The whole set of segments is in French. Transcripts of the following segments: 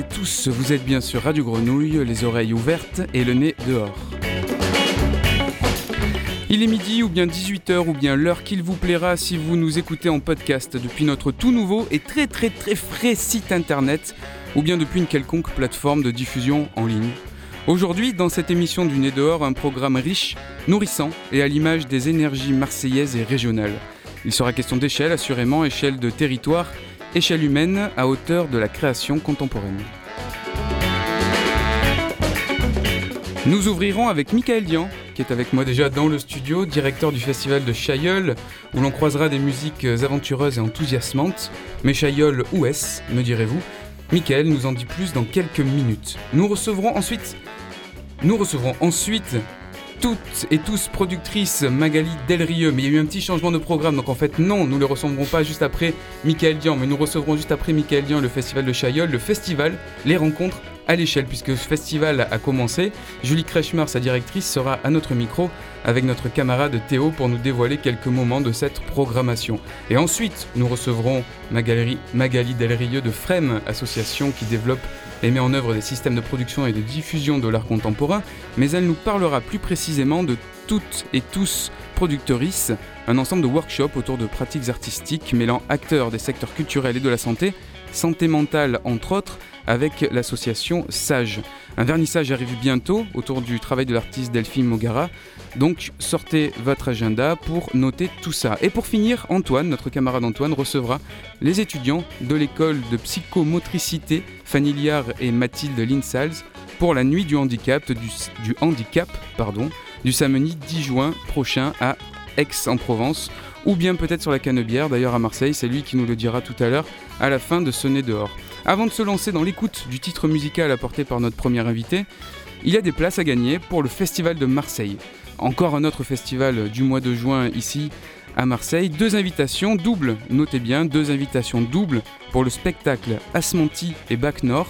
Et tous, vous êtes bien sur Radio Grenouille, les oreilles ouvertes et le nez dehors. Il est midi ou bien 18h ou bien l'heure qu'il vous plaira si vous nous écoutez en podcast depuis notre tout nouveau et très très très frais site internet ou bien depuis une quelconque plateforme de diffusion en ligne. Aujourd'hui, dans cette émission du Nez dehors, un programme riche, nourrissant et à l'image des énergies marseillaises et régionales. Il sera question d'échelle, assurément, échelle de territoire, échelle humaine à hauteur de la création contemporaine. Nous ouvrirons avec Michael Dian, qui est avec moi déjà dans le studio, directeur du festival de Chailleul, où l'on croisera des musiques aventureuses et enthousiasmantes. Mais Chailleul, où est-ce, me direz-vous? Michael nous en dit plus dans quelques minutes. Nous recevrons ensuite, nous recevrons ensuite toutes et tous productrices Magali Delrieux, mais il y a eu un petit changement de programme, donc en fait non, nous ne le recevrons pas juste après Michael Dian, mais nous recevrons juste après Michael Dian le festival de Chailleul, le festival, les rencontres à l'échelle, puisque ce festival a commencé. Julie Kretschmer, sa directrice, sera à notre micro avec notre camarade Théo pour nous dévoiler quelques moments de cette programmation. Et ensuite, nous recevrons Magali, Magali de FREM, association qui développe et met en œuvre des systèmes de production et de diffusion de l'art contemporain, mais elle nous parlera plus précisément de toutes et tous productrices, un ensemble de workshops autour de pratiques artistiques mêlant acteurs des secteurs culturels et de la santé, santé mentale entre autres, avec l'association SAGE. Un vernissage arrive bientôt autour du travail de l'artiste Delphine Mogara, donc sortez votre agenda pour noter tout ça. Et pour finir, Antoine, notre camarade Antoine, recevra les étudiants de l'école de psychomotricité Fanny et Mathilde Linsals pour la nuit du handicap du, du samedi 10 juin prochain à Aix-en-Provence ou bien peut-être sur la Canebière, d'ailleurs à Marseille, c'est lui qui nous le dira tout à l'heure à la fin de nez dehors. Avant de se lancer dans l'écoute du titre musical apporté par notre premier invité, il y a des places à gagner pour le Festival de Marseille. Encore un autre festival du mois de juin ici à Marseille. Deux invitations doubles, notez bien, deux invitations doubles pour le spectacle Asmanti et Bac Nord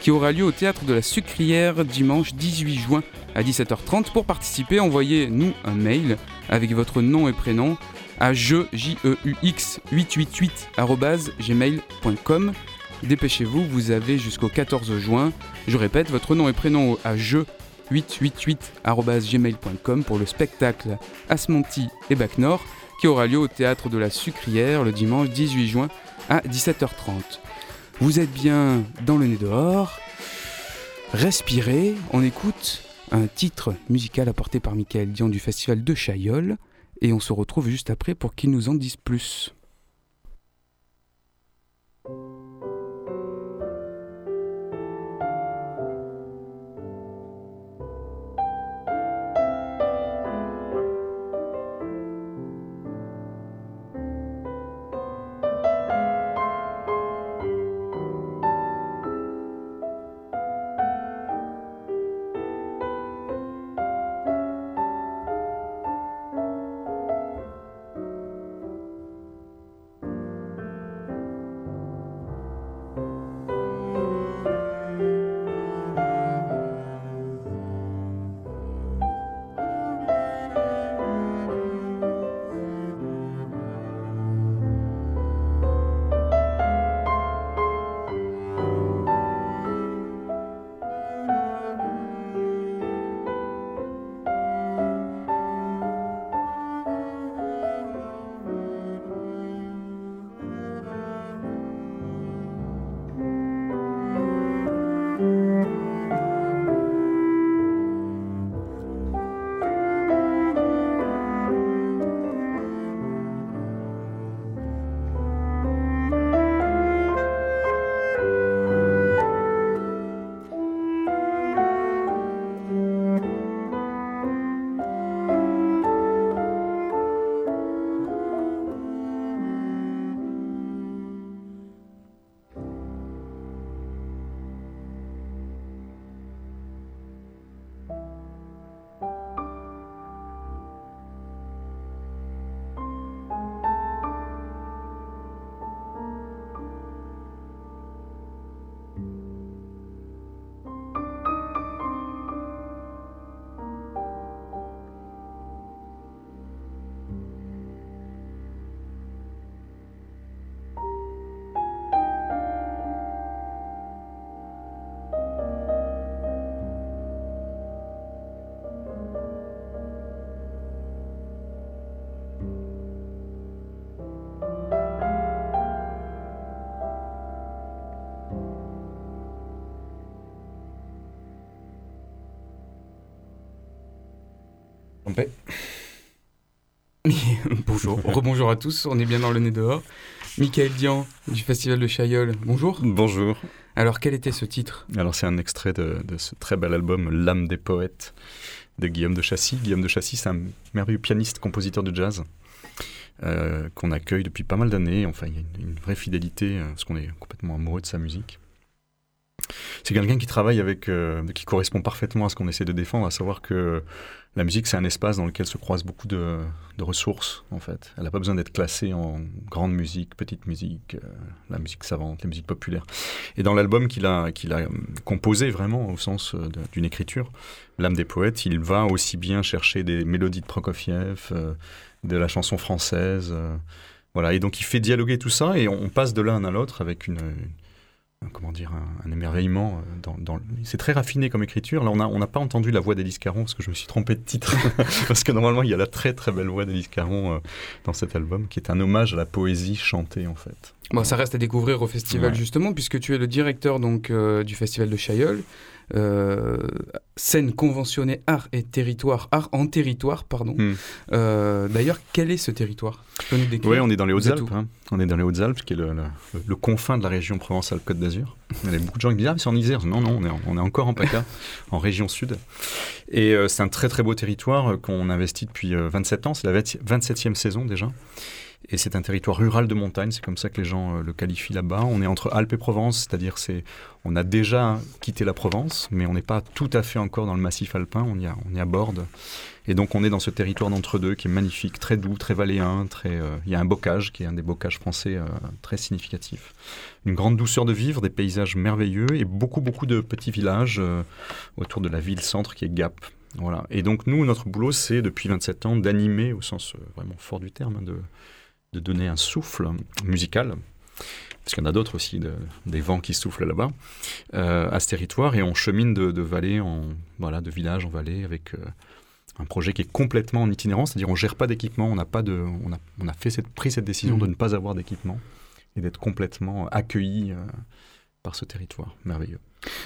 qui aura lieu au théâtre de la Sucrière dimanche 18 juin à 17h30. Pour participer, envoyez-nous un mail avec votre nom et prénom à je, j e u x 888 gmail.com. Dépêchez-vous, vous avez jusqu'au 14 juin. Je répète, votre nom et prénom à je 888 gmail.com pour le spectacle Asmonti et Bac Nord qui aura lieu au théâtre de la Sucrière le dimanche 18 juin à 17h30. Vous êtes bien dans le nez dehors. Respirez, on écoute un titre musical apporté par Michael Dion du festival de Chaillol et on se retrouve juste après pour qu'il nous en dise plus. Trompé. bonjour, rebonjour à tous, on est bien dans le nez dehors. Michael Dian du Festival de Chailleul, bonjour. Bonjour. Alors quel était ce titre? Alors c'est un extrait de, ce très bel album L'âme des poètes de Guillaume de Chassis. Guillaume de Chassis, c'est un merveilleux pianiste, compositeur de jazz. Euh, qu'on accueille depuis pas mal d'années. Enfin, il y a une, vraie fidélité, euh, parce qu'on est complètement amoureux de sa musique. C'est quelqu'un qui travaille avec, euh, qui correspond parfaitement à ce qu'on essaie de défendre, à savoir que la musique, c'est un espace dans lequel se croisent beaucoup de, ressources, en fait. Elle n'a pas besoin d'être classée en grande musique, petite musique, euh, la musique savante, la musique populaire. Et dans l'album qu'il a, euh, composé vraiment au sens d'une écriture, L'âme des poètes, il va aussi bien chercher des mélodies de Prokofiev, de la chanson française. voilà, et donc il fait dialoguer tout ça et on passe de l'un à l'autre avec une comment dire, un, émerveillement. Euh, dans, C'est très raffiné comme écriture. Là, on n'a on pas entendu la voix d'Élise Caron parce que je me suis trompé de titre. parce que normalement, il y a la très très belle voix d'Élise Caron euh, dans cet album, qui est un hommage à la poésie chantée en fait. Bon, ça reste à découvrir au festival justement, puisque tu es le directeur donc euh, du festival de Chailleul. Euh, scène conventionnée art et territoire, art en territoire, pardon. Hmm. Euh, d'ailleurs, quel est ce territoire? Oui, on est dans les Hautes-Alpes. Hein. On est dans les Hautes-Alpes, qui est le, confin de la région Provence-Alpes-Côte d'Azur. Il y a beaucoup de gens qui disent Ah, mais c'est en Isère. Non, non, on est, on est encore en PACA, en région sud. Et c'est un très très beau territoire qu'on investit depuis 27 ans. C'est la 27e saison déjà. Et c'est un territoire rural de montagne, c'est comme ça que les gens euh, le qualifient là-bas. On est entre Alpes et Provence, c'est-à-dire c'est, on a déjà quitté la Provence, mais on n'est pas tout à fait encore dans le massif alpin, on y, a, on y aborde. Et donc on est dans ce territoire d'entre-deux qui est magnifique, très doux, très valéen, très, euh, il y a un bocage qui est un des bocages français euh, très significatifs. Une grande douceur de vivre, des paysages merveilleux et beaucoup beaucoup de petits villages autour de la ville-centre qui est Gap. Voilà. Et donc nous, notre boulot, c'est depuis 27 ans d'animer, au sens vraiment fort du terme, hein, de de donner un souffle musical, parce qu'il y en a d'autres aussi, des vents qui soufflent là-bas, euh, à ce territoire, et on chemine de, de vallée en voilà, de village en vallée avec euh, un projet qui est complètement en itinérance, c'est-à-dire on gère pas d'équipement, on n'a pas de, on a, on a fait cette, pris cette décision de mmh. ne pas avoir d'équipement et d'être complètement accueilli euh, par ce territoire merveilleux.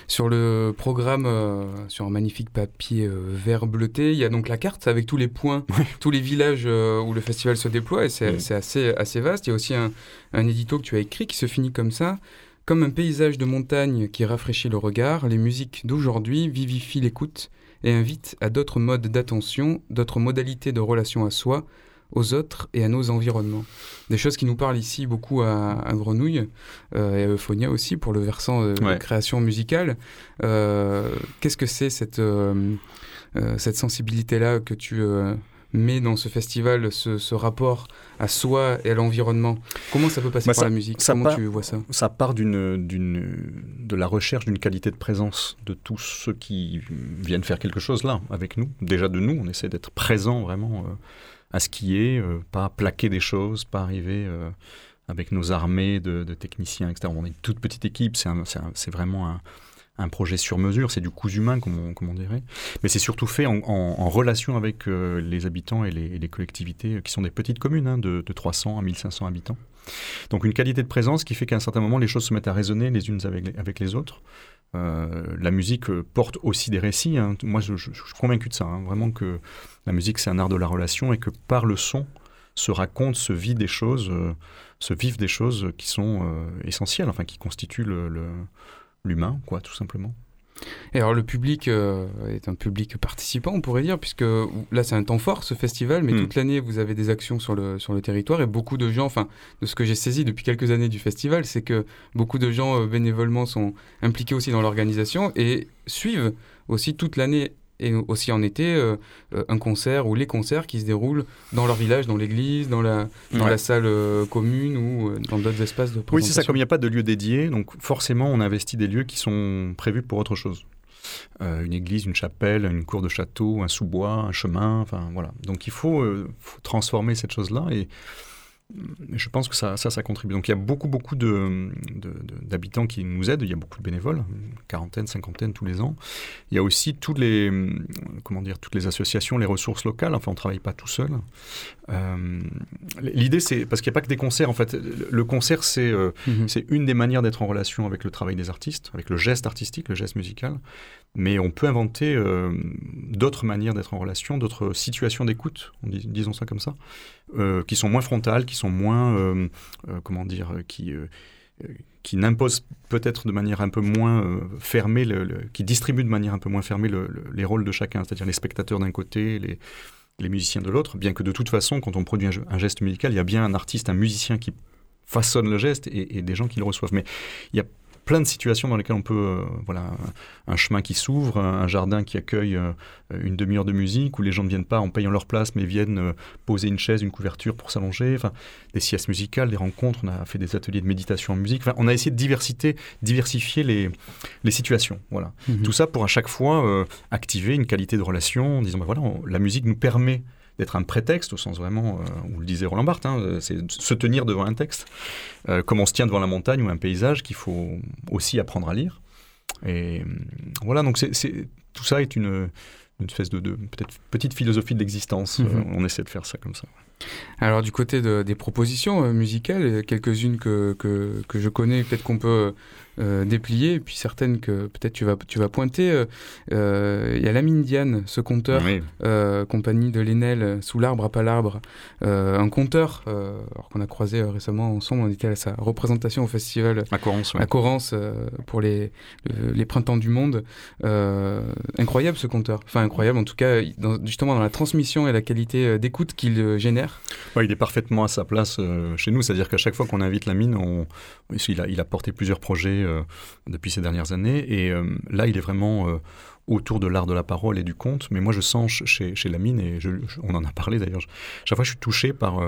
Sur le programme, euh, sur un magnifique papier euh, vert bleuté, il y a donc la carte avec tous les points, tous les villages euh, où le festival se déploie, et c'est assez, assez vaste. Il y a aussi un, un, édito que tu as écrit qui se finit comme ça. Comme un paysage de montagne qui rafraîchit le regard, les musiques d'aujourd'hui vivifient l'écoute et invitent à d'autres modes d'attention, d'autres modalités de relation à soi, aux autres et à nos environnements. Des choses qui nous parlent ici beaucoup à, Grenouille euh, et à Euphonia aussi pour le versant euh, de création musicale. Euh, qu'est-ce que c'est cette, cette sensibilité-là que tu mets dans ce festival, ce, rapport à soi et à l'environnement? Comment ça peut passer bah, par la musique? Comment tu vois ça? Ça part d'une, de la recherche d'une qualité de présence de tous ceux qui viennent faire quelque chose là avec nous. Déjà de nous, on essaie d'être présent vraiment à skier, euh, pas plaquer des choses, pas arriver euh, avec nos armées de, techniciens, etc. On est une toute petite équipe, c'est vraiment un, projet sur mesure, c'est du coût humain, comme on, dirait. Mais c'est surtout fait en, relation avec euh, les habitants et les, collectivités qui sont des petites communes, hein, de, de, 300 à 1500 habitants. Donc une qualité de présence qui fait qu'à un certain moment, les choses se mettent à résonner les unes avec les autres. Euh, la musique euh, porte aussi des récits. Hein. Moi, je, suis convaincu de ça. Hein. Vraiment que la musique, c'est un art de la relation et que par le son se raconte, se vit des choses, euh, se vivent des choses qui sont essentielles, enfin qui constituent l'humain, quoi, tout simplement. Et alors le public euh, est un public participant, on pourrait dire, puisque là c'est un temps fort ce festival, mais hmm. toute l'année vous avez des actions sur le, sur le territoire et beaucoup de gens, enfin de ce que j'ai saisi depuis quelques années du festival, c'est que beaucoup de gens euh, bénévolement sont impliqués aussi dans l'organisation et suivent aussi toute l'année et aussi en été euh, euh, un concert ou les concerts qui se déroulent dans leur village, dans l'église, dans la, dans la salle euh, commune ou dans d'autres espaces de présentation. Oui, c'est ça, comme il n'y a pas de lieu dédié, donc forcément on investit des lieux qui sont prévus pour autre chose. une église, une chapelle, une cour de château, un sous-bois, un chemin, enfin voilà. Donc il faut, faut transformer cette chose-là et je pense que ça, ça, ça, contribue. Donc il y a beaucoup, beaucoup d'habitants de, qui nous aident. Il y a beaucoup de bénévoles, quarantaine, cinquantaine tous les ans. Il y a aussi toutes les, comment dire, toutes les associations, les ressources locales. Enfin, on ne travaille pas tout seul. Euh, l'idée, c'est parce qu'il n'y a pas que des concerts. En fait, le concert, c'est euh, mhm. c'est une des manières d'être en relation avec le travail des artistes, avec le geste artistique, le geste musical. Mais on peut inventer euh, d'autres manières d'être en relation, d'autres situations d'écoute, disons ça comme ça, euh, qui sont moins frontales, qui sont moins, euh, comment dire, qui, qui n'imposent peut-être de manière un peu moins fermée, qui distribuent de manière un peu moins fermée les rôles de chacun, c'est-à-dire les spectateurs d'un côté, les, les musiciens de l'autre, bien que de toute façon, quand on produit un, geste musical, il y a bien un artiste, un musicien qui façonne le geste et, et des gens qui le reçoivent. Mais il y a plein de situations dans lesquelles on peut, euh, voilà, un chemin qui s'ouvre, un jardin qui accueille euh, une demi-heure de musique, où les gens ne viennent pas en payant leur place, mais viennent euh, poser une chaise, une couverture pour s'allonger, enfin, des siestes musicales, des rencontres, on a fait des ateliers de méditation en musique, enfin, on a essayé de diversité, diversifier les, les situations, voilà. Mhm. Tout ça pour à chaque fois activer une qualité de relation, en disant, ben voilà, la musique nous permet d'être un prétexte, au sens vraiment, euh, où le disait Roland Barthes, hein, c'est se tenir devant un texte, euh, comme on se tient devant la montagne ou un paysage qu'il faut aussi apprendre à lire. Et voilà, donc c'est, tout ça est une, une espèce de, peut-être petite philosophie de l'existence. Mhm. Euh, on essaie de faire ça comme ça. Alors du côté des propositions musicales, quelques-unes que, que, que, je connais, peut-être qu'on peut euh, dépliées, et puis certaines que peut-être tu vas, tu vas pointer. Euh, euh, il y a Lamine Diane, ce conteur, compagnie de Lénel, Sous l'arbre à pas l'arbre, un conteur qu'on a croisé récemment ensemble, on était à sa représentation au festival à Corrence, pour les, les Printemps du Monde. incroyable ce conteur, enfin incroyable en tout cas, justement dans la transmission et la qualité d'écoute qu'il génère. Il est parfaitement à sa place chez nous, c'est-à-dire qu'à chaque fois qu'on invite Lamine, on... il, a, porté plusieurs projets euh, depuis ces dernières années. Et euh, là, il est vraiment euh, autour de l'art de la parole et du conte. Mais moi, je sens chez, chez Lamine, et on en a parlé d'ailleurs, chaque fois, je suis touché par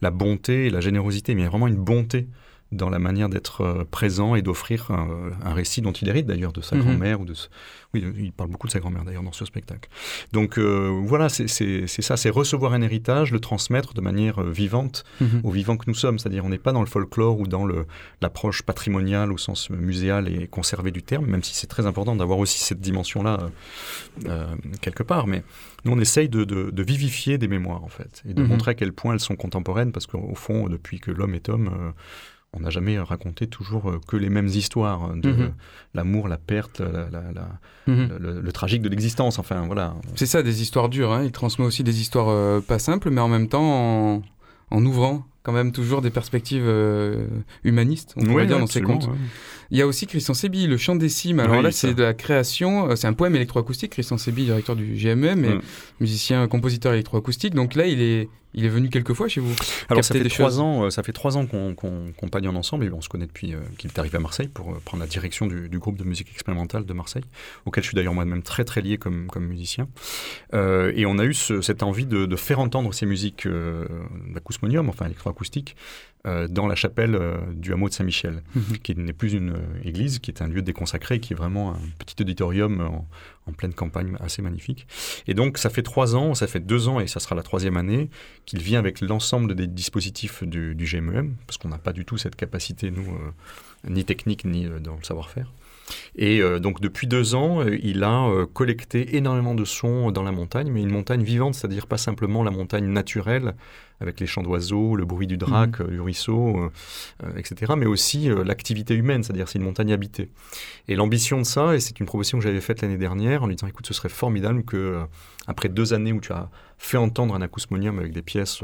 la bonté et la générosité. Mais il y a vraiment une bonté dans la manière d'être présent et d'offrir un, récit dont il hérite d'ailleurs de sa mhm. grand-mère ou de oui, il parle beaucoup de sa grand-mère d'ailleurs dans ce spectacle. Donc euh, voilà, c'est ça, c'est recevoir un héritage, le transmettre de manière euh, vivante mhm. au vivant que nous sommes. C'est-à-dire on n'est pas dans le folklore ou dans l'approche patrimoniale au sens muséal et conservé du terme, même si c'est très important d'avoir aussi cette dimension-là euh, quelque part. Mais nous, on essaye de, vivifier des mémoires en fait et de mhm. montrer à quel point elles sont contemporaines parce qu'au fond, depuis que l'homme est homme, on n'a jamais raconté toujours euh, que les mêmes histoires hein, de mhm. l'amour, la perte, mhm. le, tragique de l'existence. Enfin, voilà. C'est ça, des histoires dures. Hein. Il transmet aussi des histoires euh, pas simples, mais en même temps en, ouvrant quand même toujours des perspectives euh, humanistes, on pourrait dire, dans ses contes. Il y a aussi Christian Sébi, Le Chant des Cimes. Alors là, c'est de la création, c'est un poème électroacoustique. Christian Sébi, directeur du GMM, et musicien, compositeur électroacoustique. Donc là, il est il est venu quelques fois chez vous Alors ça fait, trois ans, euh, ça fait trois ans qu'on qu ensemble et on se connaît depuis euh, qu'il est arrivé à Marseille pour euh, prendre la direction du, groupe de musique expérimentale de Marseille, auquel je suis d'ailleurs moi-même très très lié comme, comme musicien. et on a eu cette envie de, de, faire entendre ces musiques d'acousmonium, enfin électroacoustique, euh, dans la chapelle euh, du hameau de Saint-Michel, mhm. qui n'est plus une euh, église, qui est un lieu déconsacré, qui est vraiment un petit auditorium en, pleine campagne assez magnifique. Et donc, ça fait trois ans, ça fait deux ans, et ça sera la troisième année, qu'il vient avec l'ensemble des dispositifs du, du, GMEM, parce qu'on n'a pas du tout cette capacité, nous, ni technique, ni dans le savoir-faire. Et donc depuis deux ans, il a collecté énormément de sons dans la montagne, mais une montagne vivante, c'est-à-dire pas simplement la montagne naturelle avec les chants d'oiseaux, le bruit du drac, mhm. euh, du ruisseau, euh, euh, etc., mais aussi l'activité humaine, c'est-à-dire c'est une montagne habitée. Et l'ambition de ça, et c'est une proposition que j'avais faite l'année dernière, en lui disant, écoute, ce serait formidable que, après deux années où tu as fait entendre un acousmonium avec des pièces,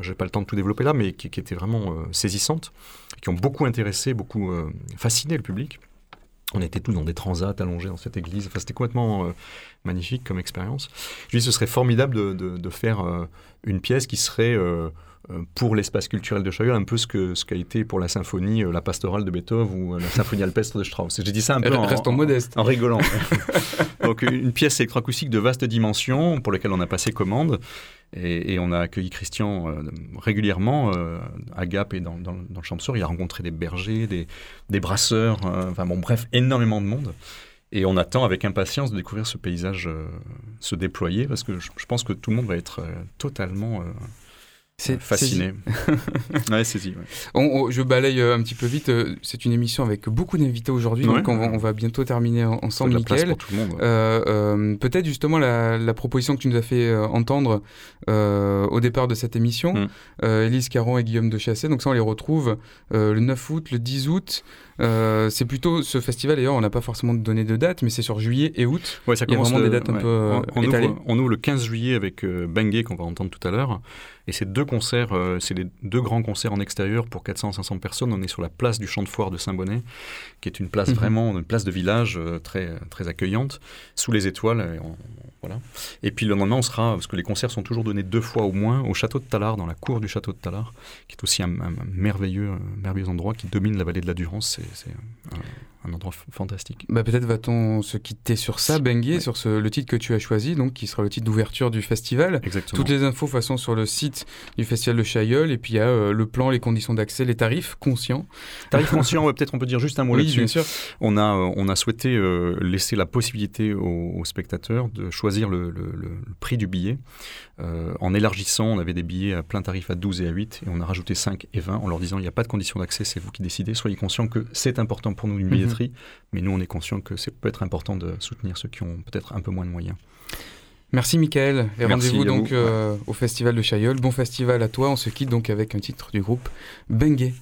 je n'ai pas le temps de tout développer là, mais qui, qui étaient vraiment saisissantes, qui ont beaucoup intéressé, beaucoup fasciné le public. On était tous dans des transats allongés dans cette église. Enfin, c'était complètement magnifique comme expérience. Je dis, ce serait formidable de, faire euh, une pièce qui serait euh, euh, pour l'espace culturel de Chaillot, un peu ce qu'a ce qu'a été pour la symphonie, la pastorale de Beethoven ou la symphonie alpestre de Strauss. J'ai dit ça un peu en, en, modeste. en, rigolant. Donc une pièce électroacoustique de vaste dimension pour laquelle on a passé commande. Et, on a accueilli Christian régulièrement à Gap et dans, dans, dans, le Champsor. Il a rencontré des bergers, des, des brasseurs, enfin bon, bref, énormément de monde. Et on attend avec impatience de découvrir ce paysage euh, se déployer parce que je, pense que tout le monde va être euh, totalement c'est fasciné. ouais, c'est dit. je balaye euh, un petit peu vite. Euh, c'est une émission avec beaucoup d'invités aujourd'hui, donc on va, bientôt terminer ensemble, Michael. Euh, peut-être justement la, proposition que tu nous as fait entendre au départ de cette émission, mm. Élise Caron et Guillaume de Chassé. Donc ça, on les retrouve le 9 août, le 10 août. c'est plutôt ce festival, d'ailleurs, on n'a pas forcément donné de date, mais c'est sur juillet et août. Ouais, ça commence Il y a vraiment des dates un peu on, Ouvre, on ouvre le 15 juillet avec Bangé, qu'on va entendre tout à l'heure. Et ces deux concerts, euh, c'est les deux grands concerts en extérieur pour 400-500 personnes. On est sur la place du Champ de Foire de Saint-Bonnet, qui est une place mhm. vraiment, une place de village euh, très, très accueillante, sous les étoiles. Et voilà. Et puis le lendemain, on sera, parce que les concerts sont toujours donnés deux fois au moins, au château de Talard, dans la cour du château de Talard, qui est aussi un, merveilleux, merveilleux endroit qui domine la vallée de la Durance. C'est un endroit fantastique. Bah, Peut-être va-t-on se quitter sur ça, Benguier, sur ce, le titre que tu as choisi, donc qui sera le titre d'ouverture du festival. Exactement. Toutes les infos façon sur le site du festival de Chailleul, et puis il y a euh, le plan, les conditions d'accès, les tarifs conscients. Tarifs conscients, peut-être on peut dire juste un mot oui, là-dessus. bien sûr. On a, euh, on a souhaité euh, laisser la possibilité aux, spectateurs de choisir le, le, prix du billet. en élargissant, on avait des billets à plein tarif à 12 et à 8, et on a rajouté 5 et 20 en leur disant il n'y a pas de conditions d'accès, c'est vous qui décidez. Soyez conscients que c'est important pour nous une mhm. Mais nous, on est conscient que c'est peut être important de soutenir ceux qui ont peut-être un peu moins de moyens. Merci Michael et rendez-vous donc euh, au festival de Chailleul. Bon festival à toi. On se quitte donc avec un titre du groupe Bengue.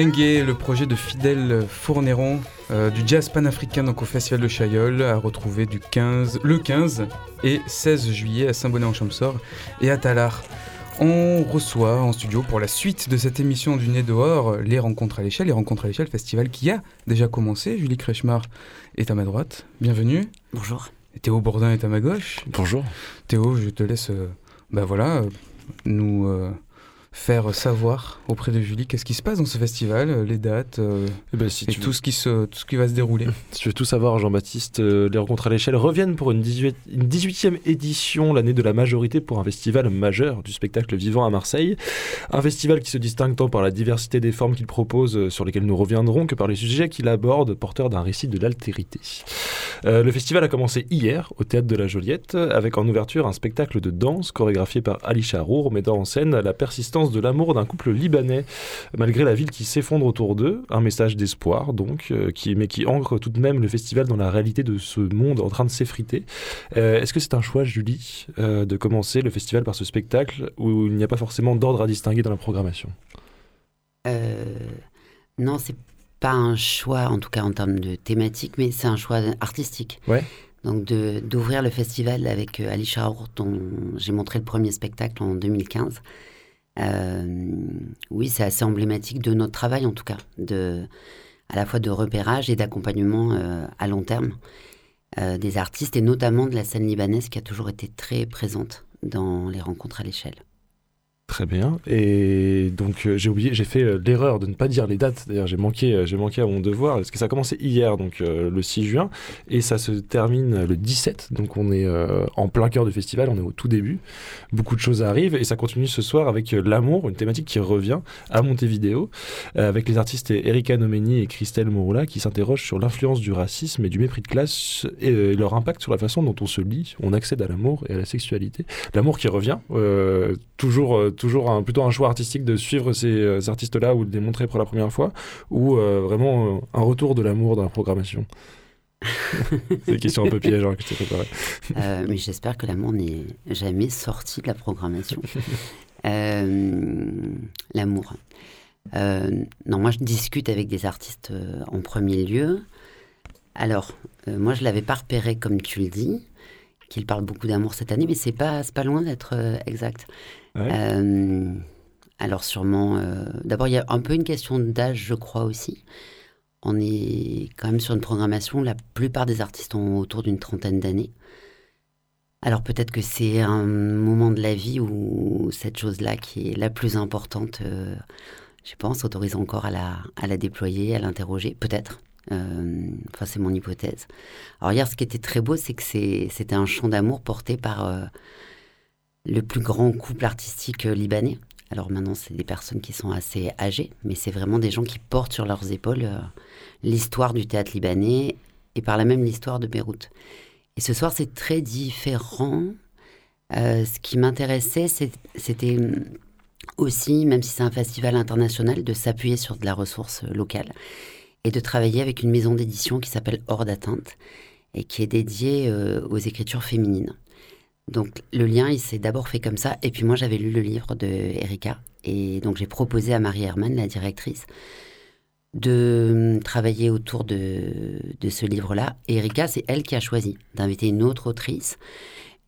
Bengue, le projet de Fidèle Fourneron, euh, du jazz panafricain donc au Festival de Chaillol, à retrouver du 15, le 15 et 16 juillet à Saint-Bonnet-en-Champsaur et à Talar. On reçoit en studio pour la suite de cette émission du Nez dehors les rencontres à l'échelle, les rencontres à l'échelle, festival qui a déjà commencé. Julie Krechmar est à ma droite. Bienvenue. Bonjour. Théo Bourdin est à ma gauche. Bonjour. Théo, je te laisse, ben voilà, nous faire savoir auprès de Julie qu'est-ce qui se passe dans ce festival, euh, les dates euh, eh ben, et tout, ce qui se, tout ce qui va se dérouler. Si tu veux tout savoir, Jean-Baptiste, euh, les rencontres à l'échelle reviennent pour une, 18, une 18e édition, l'année de la majorité, pour un festival majeur du spectacle vivant à Marseille. Un festival qui se distingue tant par la diversité des formes qu'il propose, sur lesquelles nous reviendrons, que par les sujets qu'il aborde, porteurs d'un récit de l'altérité. le festival a commencé hier au Théâtre de la Joliette, avec en ouverture un spectacle de danse chorégraphié par Ali Charour, mettant en scène la persistance de l'amour d'un couple libanais, malgré la ville qui s'effondre autour d'eux. Un message d'espoir, donc, euh, qui, mais qui ancre tout de même le festival dans la réalité de ce monde en train de s'effriter. Euh, est-ce que c'est un choix, Julie, euh, de commencer le festival par ce spectacle où il n'y a pas forcément d'ordre à distinguer dans la programmation? Non, c'est pas un choix, en tout cas en termes de thématique, mais c'est un choix artistique. Ouais. Donc d'ouvrir le festival avec Ali Charour, dont j'ai montré le premier spectacle en 2015. Euh, oui, c'est assez emblématique de notre travail en tout cas, à la fois de repérage et d'accompagnement euh, à long terme euh, des artistes et notamment de la scène libanaise qui a toujours été très présente dans les rencontres à l'échelle. Très bien. Et donc euh, j'ai oublié, j'ai fait euh, l'erreur de ne pas dire les dates. D'ailleurs, j'ai manqué, euh, j'ai manqué à mon devoir parce que ça a commencé hier, donc le 6 juin, et ça se termine le 17. Donc on est en plein cœur du festival, on est au tout début. Beaucoup de choses arrivent et ça continue ce soir avec l'amour, une thématique qui revient à Montevideo, avec les artistes Erika Nomeni et Christelle Moroula qui s'interrogent sur l'influence du racisme et du mépris de classe et leur impact sur la façon dont on se lit, on accède à l'amour et à la sexualité. L'amour qui revient, toujours toujours un, plutôt un choix artistique de suivre ces, euh, artistes-là ou de les montrer pour la première fois, ou euh, vraiment euh, un retour de l'amour dans la programmation? C'est une question un peu piège hein, que je t'ai préparée. mais j'espère que l'amour n'est jamais sorti de la programmation. l'amour. non, moi je discute avec des artistes en premier lieu. Alors, moi je l'avais pas repéré comme tu le dis, qu'il parle beaucoup d'amour cette année, mais c'est pas, pas loin d'être exact. Euh, alors sûrement, euh, d'abord il y a un peu une question d'âge, je crois aussi. On est quand même sur une programmation, la plupart des artistes ont autour d'une trentaine d'années. Alors peut-être que c'est un moment de la vie où cette chose-là qui est la plus importante, euh, je pense, autorise encore à la, à la déployer, à l'interroger, peut-être. Enfin, c'est mon hypothèse. Alors hier, ce qui était très beau, c'est que c'était un chant d'amour porté par le plus grand couple artistique euh, libanais. Alors maintenant, c'est des personnes qui sont assez âgées, mais c'est vraiment des gens qui portent sur leurs épaules euh, l'histoire du théâtre libanais et par là même l'histoire de Beyrouth. Et ce soir, c'est très différent. Euh, ce qui m'intéressait, c'était aussi, même si c'est un festival international, de s'appuyer sur de la ressource locale et de travailler avec une maison d'édition qui s'appelle Hors d'atteinte et qui est dédiée aux écritures féminines. Donc le lien, il s'est d'abord fait comme ça. Et puis moi, j'avais lu le livre de Erika. Et donc j'ai proposé à Marie Herman, la directrice, de hum, travailler autour de, ce livre-là. Et Erika, c'est elle qui a choisi d'inviter une autre autrice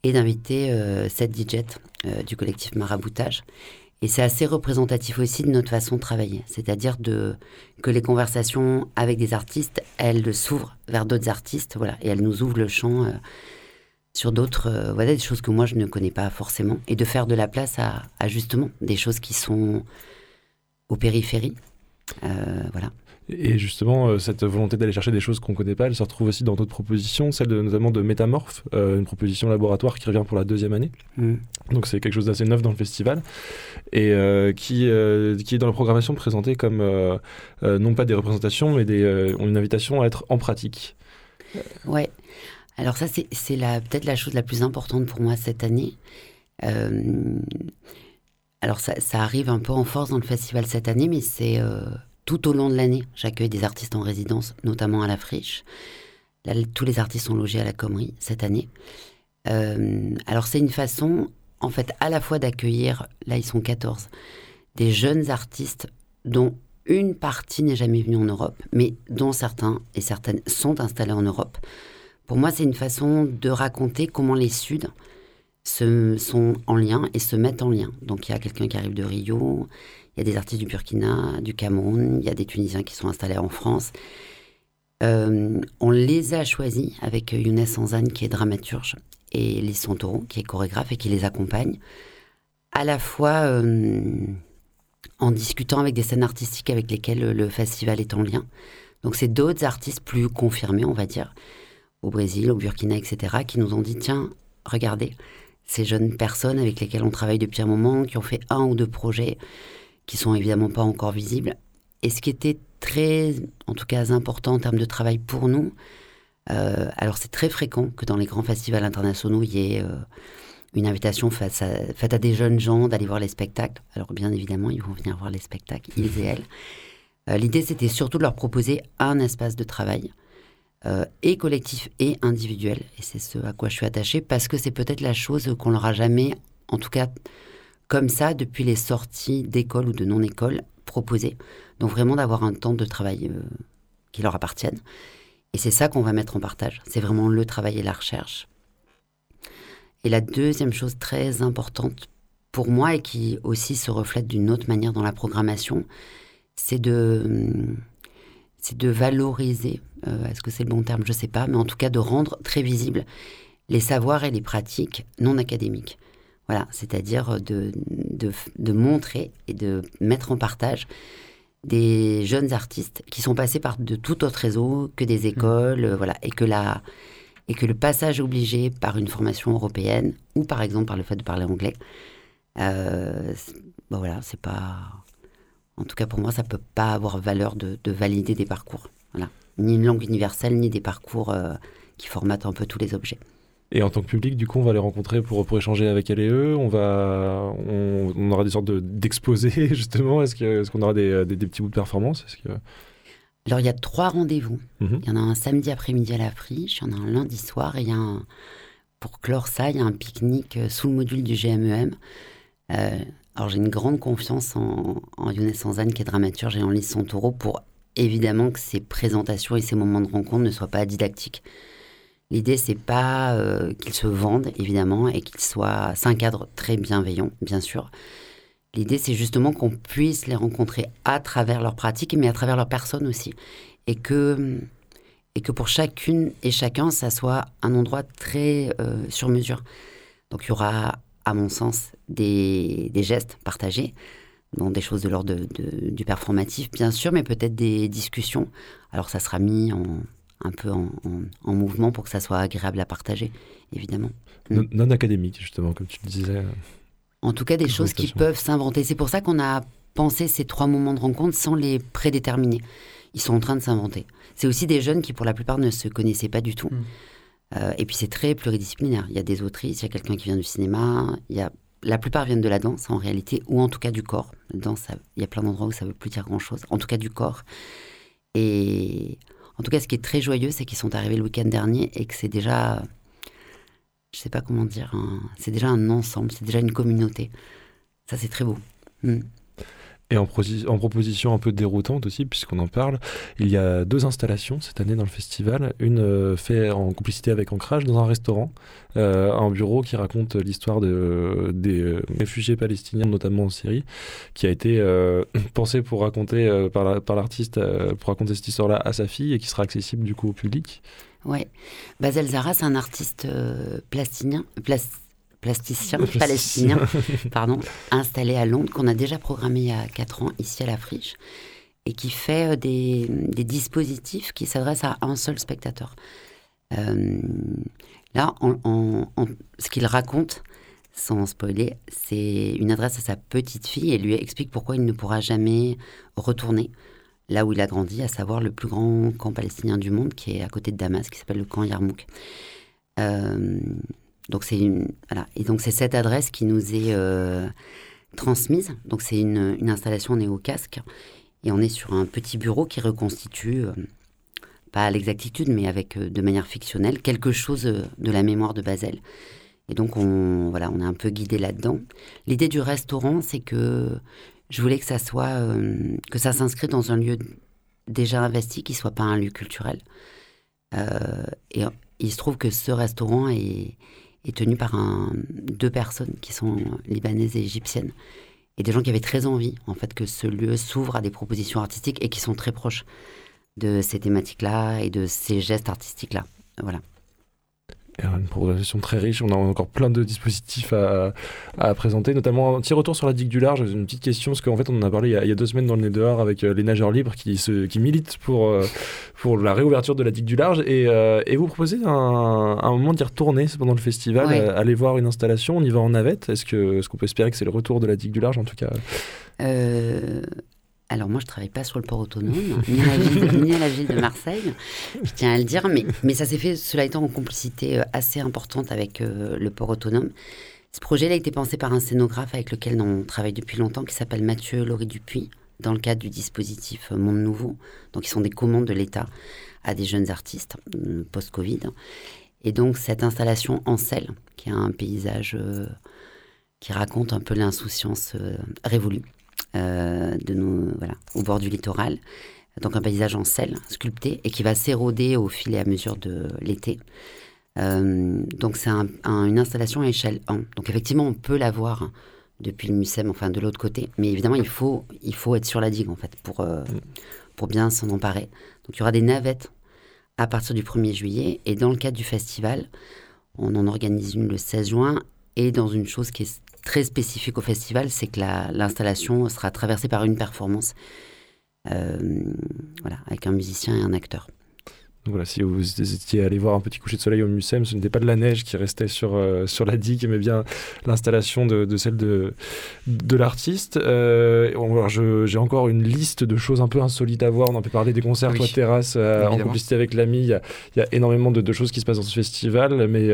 et d'inviter euh, Digit euh, du collectif Maraboutage. Et c'est assez représentatif aussi de notre façon de travailler. C'est-à-dire que les conversations avec des artistes, elles s'ouvrent vers d'autres artistes. Voilà, et elles nous ouvrent le champ. Euh, sur d'autres, euh, voilà, des choses que moi je ne connais pas forcément, et de faire de la place à, justement des choses qui sont aux périphéries. Euh, voilà. Et justement, euh, cette volonté d'aller chercher des choses qu'on ne connaît pas, elle se retrouve aussi dans d'autres propositions, celle de, notamment de Métamorphe, une proposition laboratoire qui revient pour la deuxième année. Mm. Donc c'est quelque chose d'assez neuf dans le festival, et qui, qui est dans la programmation présentée comme non pas des représentations, mais des, une invitation à être en pratique. Ouais. Alors ça, c'est peut-être la chose la plus importante pour moi cette année. Euh, alors ça, arrive un peu en force dans le festival cette année, mais c'est euh, tout au long de l'année. J'accueille des artistes en résidence, notamment à la Friche. Là, tous les artistes sont logés à la Comrie cette année. Euh, alors c'est une façon, en fait, à la fois d'accueillir, là ils sont 14, des jeunes artistes dont une partie n'est jamais venue en Europe, mais dont certains et certaines sont installés en Europe. Pour moi, c'est une façon de raconter comment les Suds sont en lien et se mettent en lien. Donc il y a quelqu'un qui arrive de Rio, il y a des artistes du Burkina, du Cameroun, il y a des Tunisiens qui sont installés en France. Euh, on les a choisis avec Younes Sanzane qui est dramaturge et Lise Santoro qui est chorégraphe et qui les accompagne à la fois euh, en discutant avec des scènes artistiques avec lesquelles le festival est en lien. Donc c'est d'autres artistes plus confirmés, on va dire, au Brésil, au Burkina, etc., qui nous ont dit, tiens, regardez, ces jeunes personnes avec lesquelles on travaille depuis un moment, qui ont fait un ou deux projets, sont évidemment pas encore visibles. Et ce qui était très, en tout cas important en termes de travail pour nous, euh, alors c'est très fréquent que dans les grands festivals internationaux, il y ait euh, une invitation faite à, des jeunes gens d'aller voir les spectacles. Alors bien évidemment, ils vont venir voir les spectacles, ils et elles. Euh, l'idée, c'était surtout de leur proposer un espace de travail et collectif et individuel. Et c'est ce à quoi je suis attachée parce que c'est peut-être la chose qu'on leur a jamais, en tout cas comme ça, depuis les sorties d'école ou de non-école proposées. Donc vraiment d'avoir un temps de travail euh, qui leur appartienne. Et c'est ça qu'on va mettre en partage. C'est vraiment le travail et la recherche. Et la deuxième chose très importante pour moi et qui aussi se reflète d'une autre manière dans la programmation, c'est de, c'est de valoriser euh, est-ce que c'est le bon terme? Je ne sais pas, mais en tout cas de rendre très visibles les savoirs et les pratiques non académiques. Voilà, c'est-à-dire de, de, montrer et de mettre en partage des jeunes artistes qui sont passés par de tout autre réseau que des écoles, euh, voilà, et que la, et que le passage obligé par une formation européenne ou par exemple par le fait de parler anglais, euh, voilà, c'est pas, en tout cas pour moi, ça peut pas avoir valeur de, de valider des parcours. Voilà ni une langue universelle, ni des parcours euh, qui formatent un peu tous les objets. Et en tant que public, du coup, on va les rencontrer pour, pour échanger avec elle et eux. On, va, on, aura des sortes d'exposés, justement. Est-ce qu'on aura des, des, petits bouts de performance? Que... Alors, il y a trois rendez-vous. Mhm. Il y en a un samedi après-midi à la friche, il y en a un lundi soir, et il y a un, pour clore ça, il y a un pique-nique euh, sous le module du GMEM. E euh, alors, j'ai une grande confiance en, en Younes Sanzane, qui est dramaturge, et en Lise Santoro pour évidemment que ces présentations et ces moments de rencontre ne soient pas didactiques. L'idée, c'est pas euh, qu'ils se vendent, évidemment, et qu'ils soient. C'est un cadre très bienveillant, bien sûr. L'idée, c'est justement qu'on puisse les rencontrer à travers leurs pratiques, mais à travers leur personne aussi. Et que, et que pour chacune et chacun, ça soit un endroit très euh, sur mesure. Donc, il y aura, à mon sens, des, des gestes partagés, des choses de l'ordre du performatif, bien sûr, mais peut-être des discussions. Alors ça sera mis en, un peu en, mouvement pour que ça soit agréable à partager, évidemment. Non, non académique, justement, comme tu le disais. En tout cas, des choses qui peuvent s'inventer. C'est pour ça qu'on a pensé ces trois moments de rencontre sans les prédéterminer. Ils sont en train de s'inventer. C'est aussi des jeunes qui, pour la plupart, ne se connaissaient pas du tout. Mm. Euh, et puis c'est très pluridisciplinaire. Il y a des autrices, il y a quelqu'un qui vient du cinéma, il y a la plupart viennent de la danse en réalité, ou en tout cas du corps. danse, il y a plein d'endroits où ça veut plus dire grand-chose. En tout cas du corps. Et en tout cas, ce qui est très joyeux, c'est qu'ils sont arrivés le week-end dernier et que c'est déjà, je sais pas comment dire, c'est déjà un ensemble, c'est déjà une communauté. Ça, c'est très beau. Hmm. Et en, proposition un peu déroutante aussi, puisqu'on en parle, il y a deux installations cette année dans le festival. Une euh, faite en complicité avec Ancrage dans un restaurant, euh, un bureau qui raconte l'histoire de, des euh, réfugiés palestiniens, notamment en Syrie, qui a été pensé pour raconter par l'artiste, pour raconter cette histoire-là à sa fille et qui sera accessible du coup au public. Ouais. Basel Zara, c'est un artiste plastinien, plasticien palestinien pardon, installé à Londres, qu'on a déjà programmé il y a 4 ans ici à la Friche, et qui fait euh, des, des dispositifs qui s'adressent à un seul spectateur. Euh, là, ce qu'il raconte, sans spoiler, c'est une adresse à sa petite fille et lui explique pourquoi il ne pourra jamais retourner là où il a grandi, à savoir le plus grand camp palestinien du monde, qui est à côté de Damas, qui s'appelle le camp Yarmouk. Euh, donc c'est voilà. Et donc c'est cette adresse qui nous est euh, transmise. Donc c'est une, installation néo-casque. Et on est sur un petit bureau qui reconstitue, euh, pas à l'exactitude, mais avec euh, de manière fictionnelle, quelque chose de la mémoire de Basel. Et donc on, voilà, on est un peu guidé là-dedans. L'idée du restaurant, c'est que je voulais que ça soit, que ça s'inscrit dans un lieu déjà investi, qui soit pas un lieu culturel. et il se trouve que ce restaurant est, est tenu par deux personnes qui sont libanaises et égyptiennes. Et des gens qui avaient très envie, en fait, que ce lieu s'ouvre à des propositions artistiques et qui sont très proches de ces thématiques-là et de ces gestes artistiques-là. Voilà une programmation très riche. On a encore plein de dispositifs à, à, présenter, notamment un petit retour sur la digue du large. Une petite question, parce qu'en fait, on en a parlé il y a, deux semaines dans le nez dehors avec euh, les nageurs libres qui, se, qui militent pour, euh, pour la réouverture de la digue du large. Et, euh, et vous proposez un, un, moment d'y retourner pendant le festival, aller voir une installation. On y va en navette. Est-ce qu'on est qu'on peut espérer que c'est le retour de la digue du large, en tout cas? Alors moi, je travaille pas sur le port autonome, ni, à la ville, de Marseille, je tiens à le dire, mais, mais ça s'est fait, cela étant, en complicité euh, assez importante avec euh, le port autonome. Ce projet a été pensé par un scénographe avec lequel on travaille depuis longtemps, qui s'appelle Mathieu Laurie Dupuis, dans le cadre du dispositif Monde Nouveau. Donc, ils sont des commandes de l'État à des jeunes artistes euh, post-Covid. Et donc, cette installation en selle, qui a un paysage qui raconte un peu l'insouciance révolue euh, de nos, voilà, au bord du littoral. Donc un paysage en sel sculpté et qui va s'éroder au fil et à mesure de l'été. Euh, donc c'est une installation à échelle 1. Donc effectivement, on peut la voir depuis le Mucem, enfin de l'autre côté. Mais évidemment, il faut, il faut être sur la digue en fait pour, euh, pour bien s'en emparer. Donc il y aura des navettes à partir du 1er juillet. Et dans le cadre du festival, on en organise une le 16 juin. Et dans une chose qui est très spécifique au festival, c'est que l'installation sera traversée par une performance, euh, voilà, avec un musicien et un acteur voilà, si vous étiez allé voir un petit coucher de soleil au Mucem, ce n'était pas de la neige qui restait sur, euh, sur la digue, mais bien l'installation de, de, celle de, de l'artiste. Euh, j'ai encore une liste de choses un peu insolites à voir. On en peut parler des concerts, oui, toi, terrasse, euh, en complicité avec l'ami. Il y, a énormément de, choses qui se passent dans ce festival, mais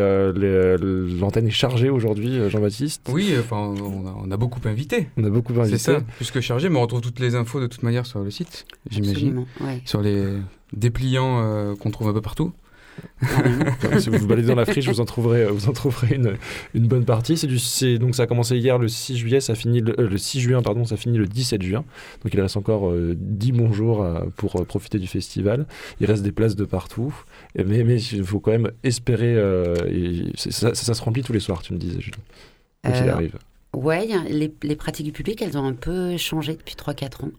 l'antenne est chargée aujourd'hui, Jean-Baptiste. Oui, enfin, on a, beaucoup invité. On a beaucoup invité. C'est ça, plus que chargé, mais on retrouve toutes les infos de toute manière sur le site, j'imagine. Sur les dépliants euh, qu'on trouve un peu partout. si vous vous baladez dans la friche, vous en trouverez, vous en trouverez une, une bonne partie. C'est du, donc ça a commencé hier le 6 juillet, ça finit le, euh, le, 6 juin, pardon, ça finit le 17 juin. Donc il reste encore 10 euh, bons jours pour profiter du festival. Il reste des places de partout, mais mais il faut quand même espérer. ça, ça, se remplit tous les soirs, tu me disais, Julie. Quoi qu'il arrive. Ouais, les, les, pratiques du public, elles ont un peu changé depuis 3-4 ans.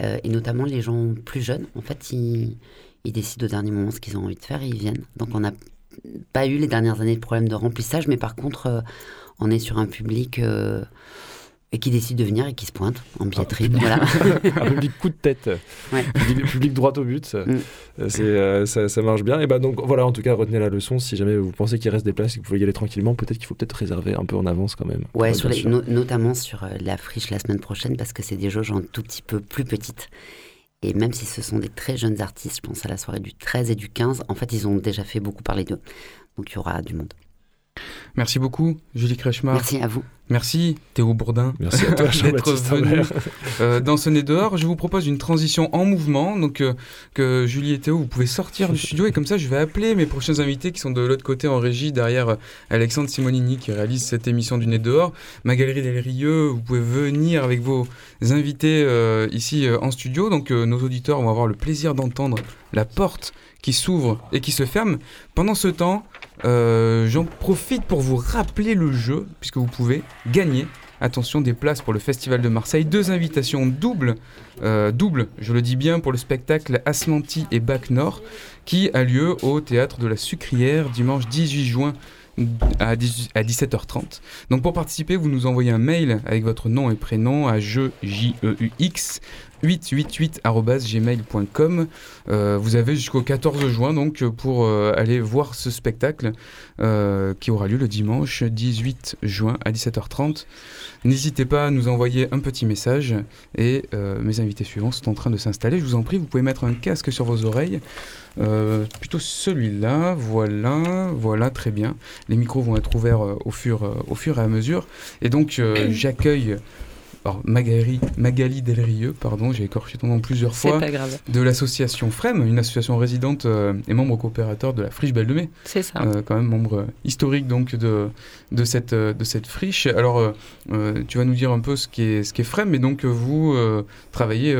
Euh, et notamment les gens plus jeunes. En fait, ils, ils décident au dernier moment ce qu'ils ont envie de faire et ils viennent. Donc on n'a pas eu les dernières années de problème de remplissage, mais par contre, euh, on est sur un public euh, et qui décide de venir et qui se pointe en billetterie. voilà. un public coup de tête. Ouais. Public droit au but. Mm. C'est, euh, ça, ça, marche bien. Et ben donc voilà, en tout cas, retenez la leçon. Si jamais vous pensez qu'il reste des places et que vous pouvez y aller tranquillement, peut-être qu'il faut peut-être réserver un peu en avance quand même. Ouais, sur les, notamment sur euh, la friche la semaine prochaine parce que c'est des jauges un tout petit peu plus petites. Et même si ce sont des très jeunes artistes, je pense à la soirée du 13 et du 15, en fait, ils ont déjà fait beaucoup parler d'eux. Donc il y aura du monde. Merci beaucoup, Julie Krechmar. Merci à vous. Merci, Théo Bourdin. Merci à toi, d'être venu euh, dans ce nez dehors. Je vous propose une transition en mouvement. Donc, euh, que Julie et Théo, vous pouvez sortir du studio. Et comme ça, je vais appeler mes prochains invités qui sont de l'autre côté en régie, derrière euh, Alexandre Simonini qui réalise cette émission du nez dehors. Ma galerie Del Rieux, vous pouvez venir avec vos invités ici en studio. Donc, nos auditeurs vont avoir le plaisir d'entendre la porte qui s'ouvre et qui se ferme. Pendant ce temps, euh, j'en profite pour vous rappeler le jeu, puisque vous pouvez gagner, attention, des places pour le Festival de Marseille. Deux invitations doubles, euh, doubles, je le dis bien, pour le spectacle Asmanti et Bac Nord, qui a lieu au Théâtre de la Sucrière dimanche 18 juin à, 17h30. Donc pour participer, vous nous envoyez un mail avec votre nom et prénom à jeu J E U X 888@gmail.com. Euh, vous avez jusqu'au 14 juin donc pour euh, aller voir ce spectacle euh, qui aura lieu le dimanche 18 juin à 17h30. N'hésitez pas à nous envoyer un petit message et mes invités suivants sont en train de s'installer. Je vous en prie, vous pouvez mettre un casque sur vos oreilles. plutôt celui-là, voilà, voilà, très bien. Les micros vont être ouverts au fur et à mesure. Et donc, j'accueille alors Magali, Magali Delrieux, pardon, j'ai écorché ton nom plusieurs fois. C'est pas grave. De l'association FREM, une association résidente et membre coopérateur de la Friche Belle de Mai. C'est ça. quand même membre historique donc de, de, cette, de cette friche. Alors, tu vas nous dire un peu ce qu'est ce qu'est FREM, mais donc vous travaillez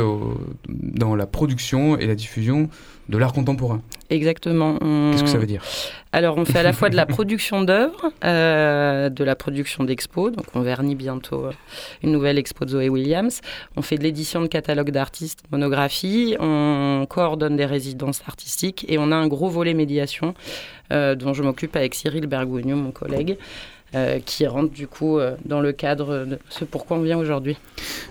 dans la production et la diffusion de l'art contemporain. Exactement. Qu'est-ce que ça veut dire? Alors, on fait à la fois de la production d'œuvres, euh, de la production d'expos. Donc, on vernit bientôt euh, une nouvelle expo de Zoé Williams. On fait de l'édition de catalogues d'artistes, monographie. On coordonne des résidences artistiques et on a un gros volet médiation euh, dont je m'occupe avec Cyril Bergogneau, mon collègue. Euh, qui rentre du coup euh, dans le cadre de ce pourquoi on vient aujourd'hui.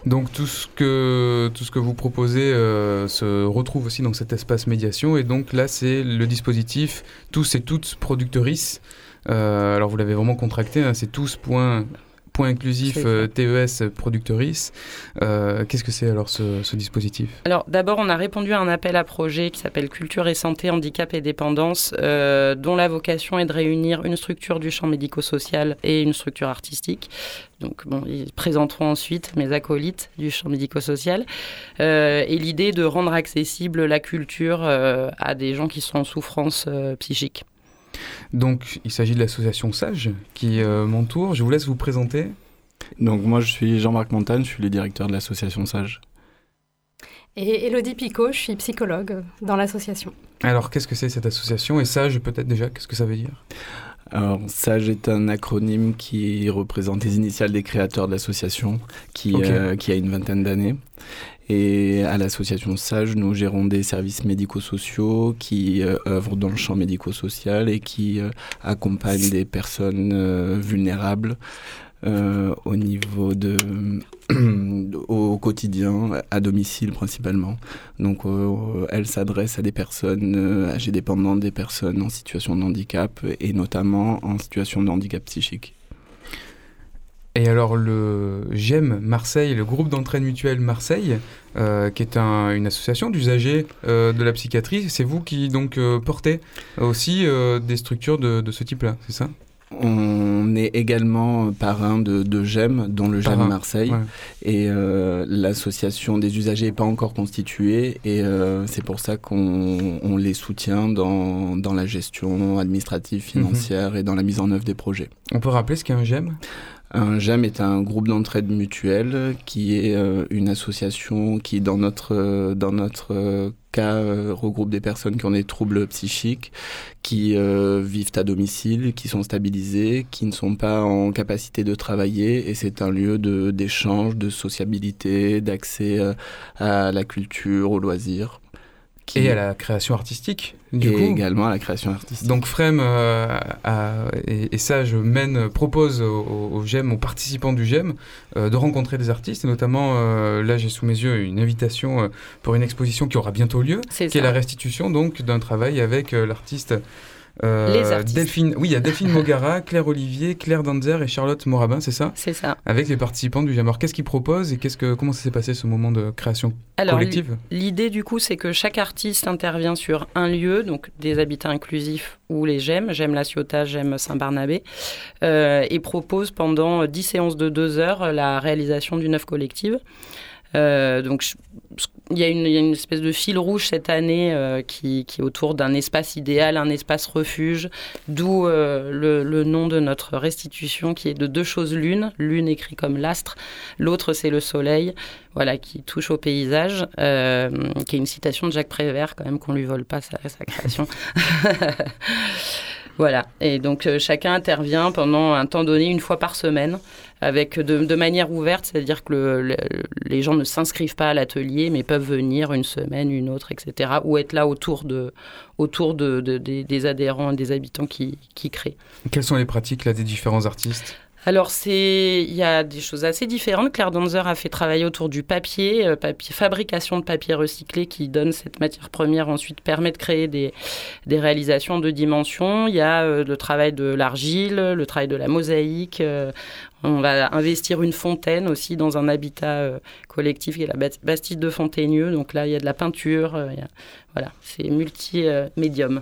Donc tout ce que, tout ce que vous proposez euh, se retrouve aussi dans cet espace médiation et donc là c'est le dispositif tous et toutes productrices. alors vous l'avez vraiment contracté, hein, c'est tous point point inclusif euh, TES productrice. Euh, qu'est-ce que c'est alors ce, dispositif? Alors d'abord, on a répondu à un appel à projet qui s'appelle Culture et santé, handicap et dépendance, euh, dont la vocation est de réunir une structure du champ médico-social et une structure artistique. Donc, bon, ils présenteront ensuite mes acolytes du champ médico-social. et l'idée de rendre accessible la culture à des gens qui sont en souffrance psychique. Donc, il s'agit de l'association Sage qui euh, m'entoure. Je vous laisse vous présenter. Donc, moi, je suis Jean-Marc Montagne, je suis le directeur de l'association Sage. Et Elodie Picot, je suis psychologue dans l'association. Alors, qu'est-ce que c'est cette association? Et Sage, peut-être déjà, qu'est-ce que ça veut dire? Alors, SAGE est un acronyme qui représente les initiales des créateurs de l'association, qui, euh, qui a une vingtaine d'années. Et à l'association SAGE, nous gérons des services médico-sociaux qui euh, œuvrent dans le champ médico-social et qui euh, accompagnent des personnes vulnérables euh, au niveau de au quotidien, à domicile principalement. Donc elle s'adresse à des personnes âgées dépendantes, des personnes en situation de handicap et notamment en situation de handicap psychique. Et alors le GEM Marseille, le groupe d'entraide mutuelle Marseille, qui est une association d'usagers de la psychiatrie, c'est vous qui donc portez aussi des structures de ce type-là, c'est ça? On est également parrain de, de GEM, dont le GEM Marseille. Et euh, l'association des usagers n'est pas encore constituée. Et euh, c'est pour ça qu'on les soutient dans, dans, la gestion administrative, mhm. financière et dans la mise en œuvre des projets. On peut rappeler ce qu'est un GEM un GEM est un groupe d'entraide mutuelle qui est euh, une association qui, dans notre, euh, dans notre euh, cas, regroupe des personnes qui ont des troubles psychiques, qui vivent à domicile, qui sont stabilisées, qui ne sont pas en capacité de travailler. Et c'est un lieu d'échange, de, de sociabilité, d'accès à la culture, aux loisirs. Et à la création artistique, du et également à la création artistique. Donc Frem euh, et, ça, je mène, propose aux, GEM, aux participants du GEM, euh, de rencontrer des artistes. Et notamment, euh, là, j'ai sous mes yeux une invitation pour une exposition qui aura bientôt lieu, qui est la restitution donc d'un travail avec l'artiste euh, Delphine, oui, il y a Delphine Mogara, Claire Olivier, Claire Danzer et Charlotte Morabin, c'est ça? C'est ça. Avec les participants du Jamor. Qu'est-ce qu'ils proposent et qu'est-ce que, comment ça s'est passé ce moment de création collective? L'idée du coup, c'est que chaque artiste intervient sur un lieu, donc des habitats inclusifs ou les GEM, GEM La Ciotat, GEM Saint-Barnabé, euh, et propose pendant 10 séances de 2 heures la réalisation d'une œuvre collective. Euh, donc, il y, a une, espèce de fil rouge cette année euh, qui, est autour d'un espace idéal, un espace refuge, d'où euh, le, nom de notre restitution qui est de deux choses l'une, l'une écrit comme l'astre, l'autre c'est le soleil, voilà, qui touche au paysage, qui est une citation de Jacques Prévert quand même qu'on lui vole pas sa, sa création. Voilà. Et donc chacun intervient pendant un temps donné, une fois par semaine, avec de, manière ouverte, c'est-à-dire que les gens ne s'inscrivent pas à l'atelier, mais peuvent venir une semaine, une autre, etc., ou être là autour de, autour de, des, adhérents et des habitants qui, qui créent. Quelles sont les pratiques là des différents artistes? Alors, c'est, il y a des choses assez différentes. Claire Danzer a fait travailler autour du papier, euh, papier, fabrication de papier recyclé qui donne cette matière première, ensuite permet de créer des, des réalisations de dimensions. Il y a euh, le travail de l'argile, le travail de la mosaïque. Euh, on va investir une fontaine aussi dans un habitat collectif qui est la Bastide de Fontaigneux. Donc là, il y a de la peinture. voilà, c'est multi-médium.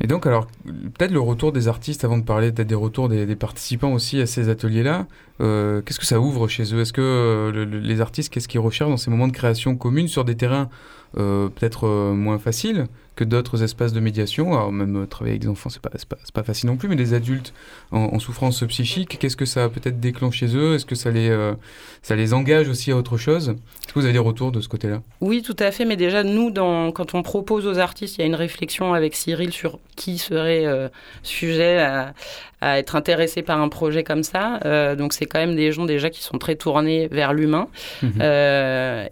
Et donc, alors, peut-être le retour des artistes, avant de parler peut-être des retours des, participants aussi à ces ateliers-là, qu'est-ce que ça ouvre chez eux? Est-ce que les artistes, qu'est-ce qu'ils recherchent dans ces moments de création commune sur des terrains peut-être moins faciles que d'autres espaces de médiation? Alors même euh, travailler avec des enfants, c'est pas, pas, pas, facile non plus, mais des adultes en, souffrance psychique, qu'est-ce que ça peut-être déclenché chez eux? Est-ce que ça les, euh, ça les engage aussi à autre chose? Est-ce que vous avez des retours de ce côté-là? Oui, tout à fait, mais déjà, nous, quand on propose aux artistes, il y a une réflexion avec Cyril sur qui serait euh, sujet à, à, être intéressé par un projet comme ça. donc c'est quand même des gens déjà qui sont très tournés vers l'humain. Mhm.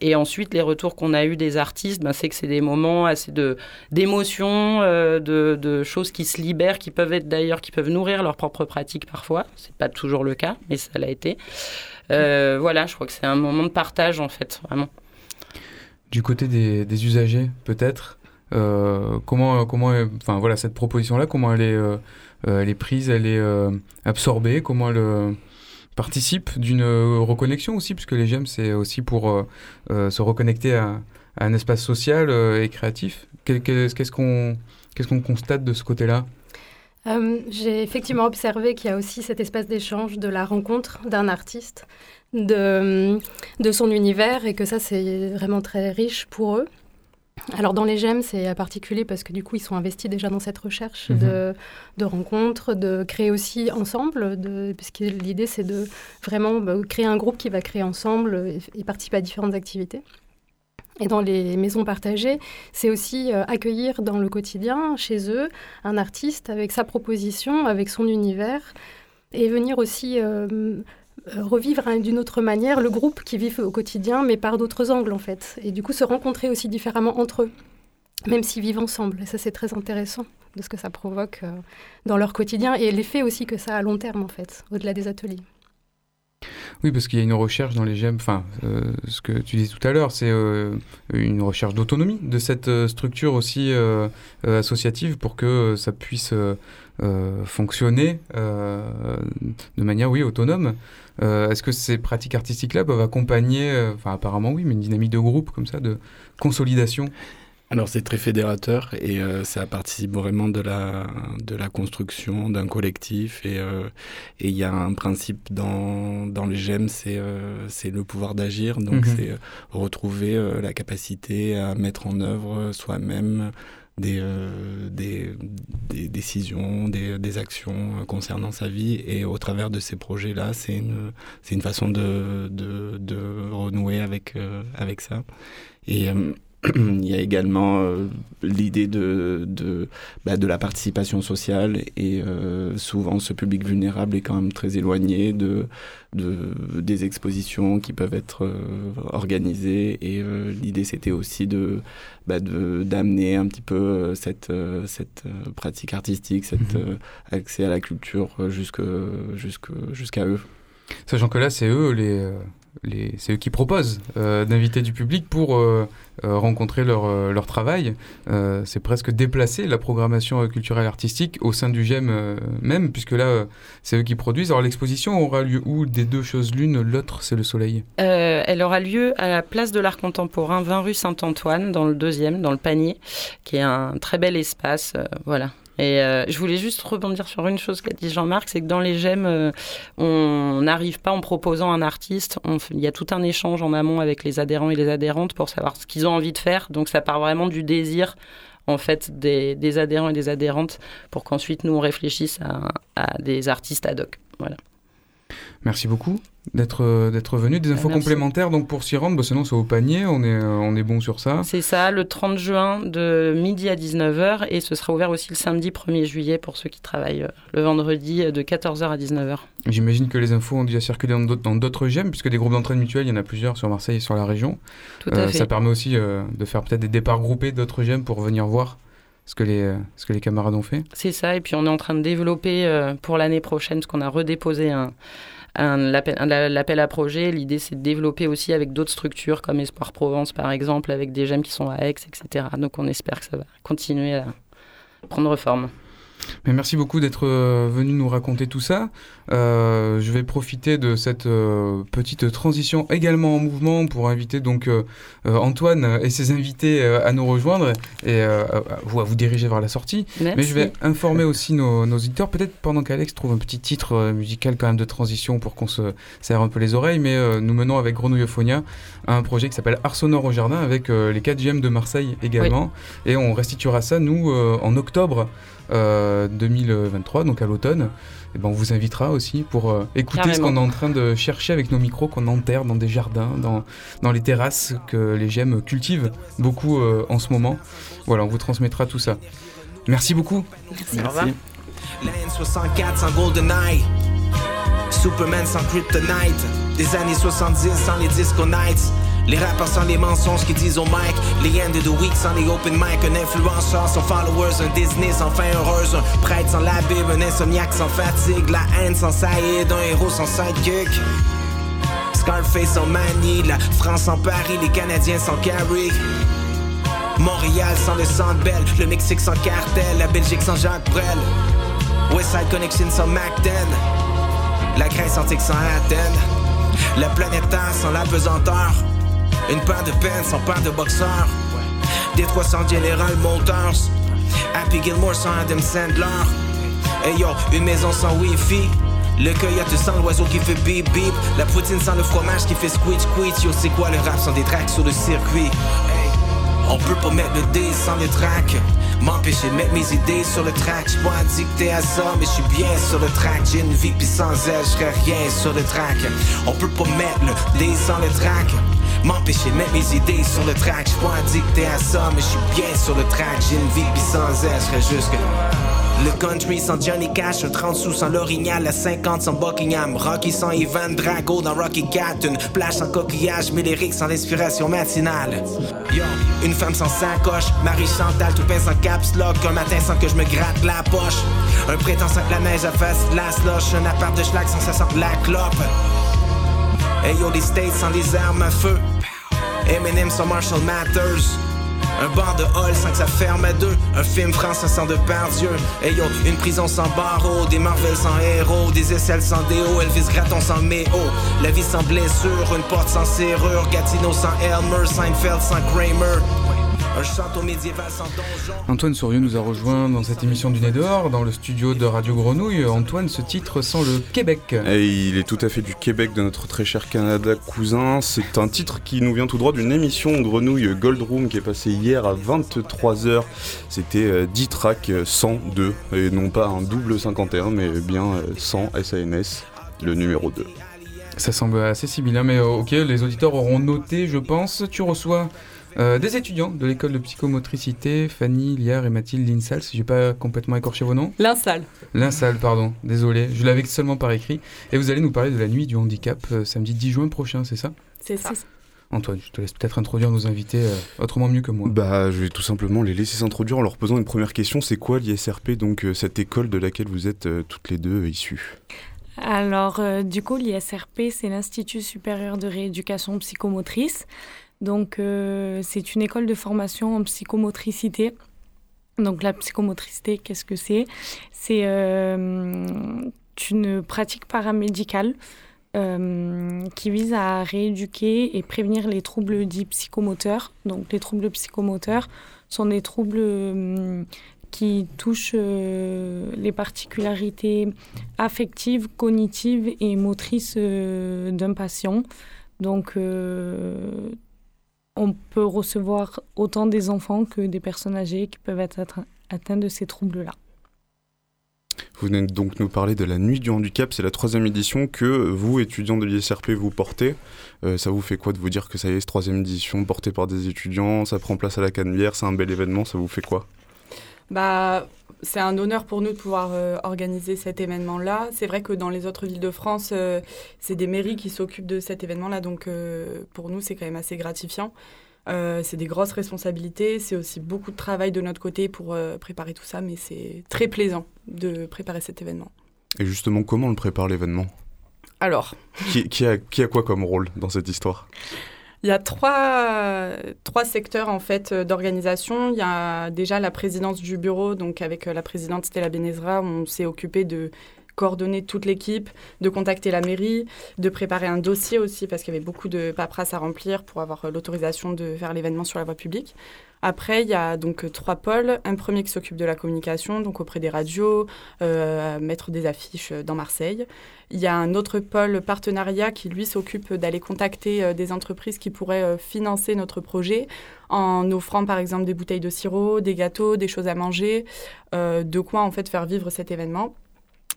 et ensuite, les retours qu'on a eu des artistes, ben, c'est que c'est des moments assez de d'émotions, euh, de, choses qui se libèrent, qui peuvent être d'ailleurs, qui peuvent nourrir leur propre pratique parfois. C'est pas toujours le cas, mais ça l'a été. Euh, voilà, je crois que c'est un moment de partage en fait, vraiment. Du côté des, usagers, peut-être, euh, comment, comment, enfin voilà, cette proposition-là, comment elle est, elle est prise, elle est absorbée, comment elle participe d'une reconnexion aussi, puisque les gemmes, c'est aussi pour se reconnecter à, un espace social euh, et créatif. Qu'est-ce qu'on constate de ce côté-là? Euh, J'ai effectivement observé qu'il y a aussi cet espace d'échange, de la rencontre d'un artiste, de son univers, et que ça, c'est vraiment très riche pour eux. Alors dans les gemmes, c'est particulier parce que du coup, ils sont investis déjà dans cette recherche mhm. de, de, rencontres, de créer aussi ensemble, de, puisque l'idée, c'est de vraiment bah, créer un groupe qui va créer ensemble et participer à différentes activités. Et dans les maisons partagées, c'est aussi euh, accueillir dans le quotidien, chez eux, un artiste avec sa proposition, avec son univers, et venir aussi euh, revivre hein, d'une autre manière le groupe qui vit au quotidien, mais par d'autres angles en fait. Et du coup, se rencontrer aussi différemment entre eux, même s'ils vivent ensemble. Et ça, c'est très intéressant de ce que ça provoque dans leur quotidien et l'effet aussi que ça a à long terme en fait, au-delà des ateliers. Oui, parce qu'il y a une recherche dans les gemmes, enfin, euh, ce que tu disais tout à l'heure, c'est euh, une recherche d'autonomie de cette euh, structure aussi associative pour que ça puisse fonctionner de manière, oui, autonome. Est-ce que ces pratiques artistiques-là peuvent accompagner, enfin, apparemment oui, mais une dynamique de groupe comme ça, de consolidation? Alors c'est très fédérateur et euh, ça participe vraiment de la, de la construction d'un collectif euh, et il y a un principe dans, dans les c'est euh, c'est le pouvoir d'agir, donc mhm. c'est retrouver la capacité à mettre en œuvre soi-même des, des, des, décisions, des, des, actions concernant sa vie et au travers de ces projets-là, c'est une, une façon de, de, de renouer avec, avec ça. Et il y a également euh, l'idée de, de, bah, de, la participation sociale et euh, souvent ce public vulnérable est quand même très éloigné de, de des expositions qui peuvent être euh, organisées et l'idée c'était aussi de bah, d'amener un petit peu cette, cette pratique artistique, cet mhm. accès à la culture jusqu'à jusque, eux. Sachant que là c'est eux les c'est eux qui proposent euh, d'inviter du public pour euh, euh, rencontrer leur, leur travail. c'est presque déplacer la programmation culturelle artistique au sein du GEM même, puisque là, c'est eux qui produisent. Alors l'exposition aura lieu où? Des deux choses l'une, l'autre, c'est le soleil? Elle aura lieu à la place de l'art contemporain, 20 rue Saint-Antoine, dans le deuxième, dans le panier, qui est un très bel espace. voilà, et euh, je voulais juste rebondir sur une chose qu'a dit Jean-Marc, c'est que dans les gemmes, euh, on n'arrive pas en proposant un artiste. il y a tout un échange en amont avec les adhérents et les adhérentes pour savoir ce qu'ils ont envie de faire. Donc ça part vraiment du désir en fait des, des adhérents et des adhérentes pour qu'ensuite nous on réfléchisse à, à des artistes ad hoc. Voilà. Merci beaucoup d'être euh, d'être venu. Des infos complémentaires donc pour s'y rendre, bah, sinon c'est au panier, on est, euh, on est bon sur ça. C'est ça, le 30 juin de midi à 19h et ce sera ouvert aussi le samedi 1er juillet pour ceux qui travaillent euh, le vendredi de 14h à 19h. J'imagine que les infos ont déjà circulé dans d'autres gemmes puisque des groupes d'entraide mutuelle, il y en a plusieurs sur Marseille et sur la région. Tout à fait. Ça permet aussi de faire peut-être des départs groupés d'autres gemmes pour venir voir ce que les, ce que les camarades ont fait. C'est ça, et puis on est en train de développer pour l'année prochaine, parce qu'on a redéposé un, l'appel à projet. L'idée, c'est de développer aussi avec d'autres structures comme Espoir Provence, par exemple, avec des gemmes qui sont à Aix, etc. Donc, on espère que ça va continuer à prendre forme. Merci beaucoup d'être euh, venu nous raconter tout ça. Euh, je vais profiter de cette euh, petite transition également en mouvement pour inviter donc Antoine et ses invités à nous rejoindre et à, vous, à vous diriger vers la sortie. Mais je vais informer aussi nos, nos auditeurs, peut-être pendant qu'Alex trouve un petit titre musical quand même de transition pour qu'on se serre un peu les oreilles, mais nous menons avec Grenouillephonia un projet qui s'appelle Art Sonore au Jardin avec les 4 GM de Marseille également. Et on restituera ça, nous, en octobre. 2023, euh, donc à l'automne, et eh ben on vous invitera aussi pour euh, écouter ce qu'on est en train de chercher avec nos micros qu'on enterre dans des jardins, dans, dans les terrasses que les gemmes cultivent beaucoup euh, en ce moment. Voilà, on vous transmettra tout ça. Merci beaucoup. Merci. Merci. 64 sans GoldenEye, Superman sans Kryptonite, des années 70 sans les Disco Nights. Les rappeurs sans les mensonges qui disent au mic. Les end de the week sans les open mic. Un influenceur sans followers Un Disney sans fin heureuse. Un prêtre sans la Un insomniaque sans fatigue. La haine sans saïd Un héros sans sidekick. Scarface sans manie La France sans Paris Les Canadiens sans Carrie Montréal sans le Sandbell Le Mexique sans cartel La Belgique sans Jacques Brel. Westside Connection sans MacDen. La Grèce antique sans Athènes. La planète sans la pesanteur une paire de peine sans paire de boxeurs. Des 300 General Motors. Happy Gilmore sans Adam Sandler. Hey yo, une maison sans wifi. Le coyote sans l'oiseau qui fait beep beep. La poutine sans le fromage qui fait squeak squeak. Yo, c'est quoi le rap sans des tracks sur le circuit? On peut pas mettre le D sans les tracks. M'empêcher de mettre mes idées sur le track. J'suis pas addicté à ça, mais je suis bien sur le track. J'ai une vie pis sans elle, j'serais rien sur le track. On peut pas mettre le D sans le track. M'empêcher de mettre mes idées sur le track. J'suis pas addicté à ça, mais je suis bien sur le track. J'ai une vie pis sans elle, j'serais juste que. Le country sans Johnny Cash, un 30 sous sans l'orignal, la 50 sans Buckingham, Rocky sans Ivan Drago dans Rocky Cat, une plage sans coquillage, mais sans l'inspiration matinale. Yo, une femme sans sacoche, Marie Chantal, tout pain sans caps lock, un matin sans que je me gratte la poche. Un prétend sans que la neige face la slush, un appart de schlag sans ça sente la clope. Hey yo, les States sans les armes à feu. Eminem sans Marshall Matters. Un bar de hall sans que ça ferme à deux. Un film français sans de Dieu. Hey yo, une prison sans barreaux. Des Marvel sans héros. Des aisselles sans déo. Elvis Gratton sans méo. La vie sans blessure. Une porte sans serrure. Gatineau sans Elmer. Seinfeld sans Kramer. Antoine Sourieux nous a rejoint dans cette émission du Nez dehors, dans le studio de Radio Grenouille. Antoine, ce titre sent le Québec. Et il est tout à fait du Québec, de notre très cher Canada cousin. C'est un titre qui nous vient tout droit d'une émission Grenouille Gold Room qui est passée hier à 23h. C'était 10 euh, tracks 102, et non pas un double 51, mais bien 100 euh, SANS, le numéro 2. Ça semble assez similaire, mais euh, ok, les auditeurs auront noté, je pense. Tu reçois euh, des étudiants de l'école de psychomotricité, Fanny, Liard et Mathilde Linsal, si j'ai pas complètement écorché vos noms. Linsal. Linsal, pardon, désolé, je l'avais seulement par écrit. Et vous allez nous parler de la nuit du handicap euh, samedi 10 juin prochain, c'est ça? C'est ça. Antoine, je te laisse peut-être introduire nos invités euh, autrement mieux que moi. Bah, je vais tout simplement les laisser s'introduire en leur posant une première question. C'est quoi l'ISRP, donc cette école de laquelle vous êtes toutes les deux issues? Alors, du coup, l'ISRP, c'est l'Institut supérieur de rééducation psychomotrice. Donc, euh, c'est une école de formation en psychomotricité. Donc, la psychomotricité, qu'est-ce que c'est? C'est euh, une pratique paramédicale euh, qui vise à rééduquer et prévenir les troubles dits psychomoteurs. Donc, les troubles psychomoteurs sont des troubles qui touchent les particularités affectives, cognitives et motrices d'un patient. Donc, on peut recevoir autant des enfants que des personnes âgées qui peuvent être atteints de ces troubles-là. Vous venez donc nous parler de la Nuit du handicap, c'est la troisième édition que vous, étudiants de l'ISRP, vous portez. Euh, ça vous fait quoi de vous dire que ça y est, cette troisième édition portée par des étudiants, ça prend place à la Canebière, c'est un bel événement, ça vous fait quoi? Bah, c'est un honneur pour nous de pouvoir euh, organiser cet événement-là. C'est vrai que dans les autres villes de France, euh, c'est des mairies qui s'occupent de cet événement-là, donc euh, pour nous, c'est quand même assez gratifiant. c'est des grosses responsabilités, c'est aussi beaucoup de travail de notre côté pour préparer tout ça, mais c'est très plaisant de préparer cet événement. Et justement, comment on le prépare l'événement? Alors qui, a, qui a quoi comme rôle dans cette histoire? Il y a trois, trois secteurs en fait d'organisation. Il y a déjà la présidence du bureau, donc avec la présidente Stella Benezra, on s'est occupé de coordonner toute l'équipe, de contacter la mairie, de préparer un dossier aussi parce qu'il y avait beaucoup de paperasse à remplir pour avoir l'autorisation de faire l'événement sur la voie publique. Après, il y a donc trois pôles. Un premier qui s'occupe de la communication, donc auprès des radios, euh, mettre des affiches dans Marseille. Il y a un autre pôle partenariat qui, lui, s'occupe d'aller contacter euh, des entreprises qui pourraient euh, financer notre projet en offrant, par exemple, des bouteilles de sirop, des gâteaux, des choses à manger, de quoi, en fait, faire vivre cet événement.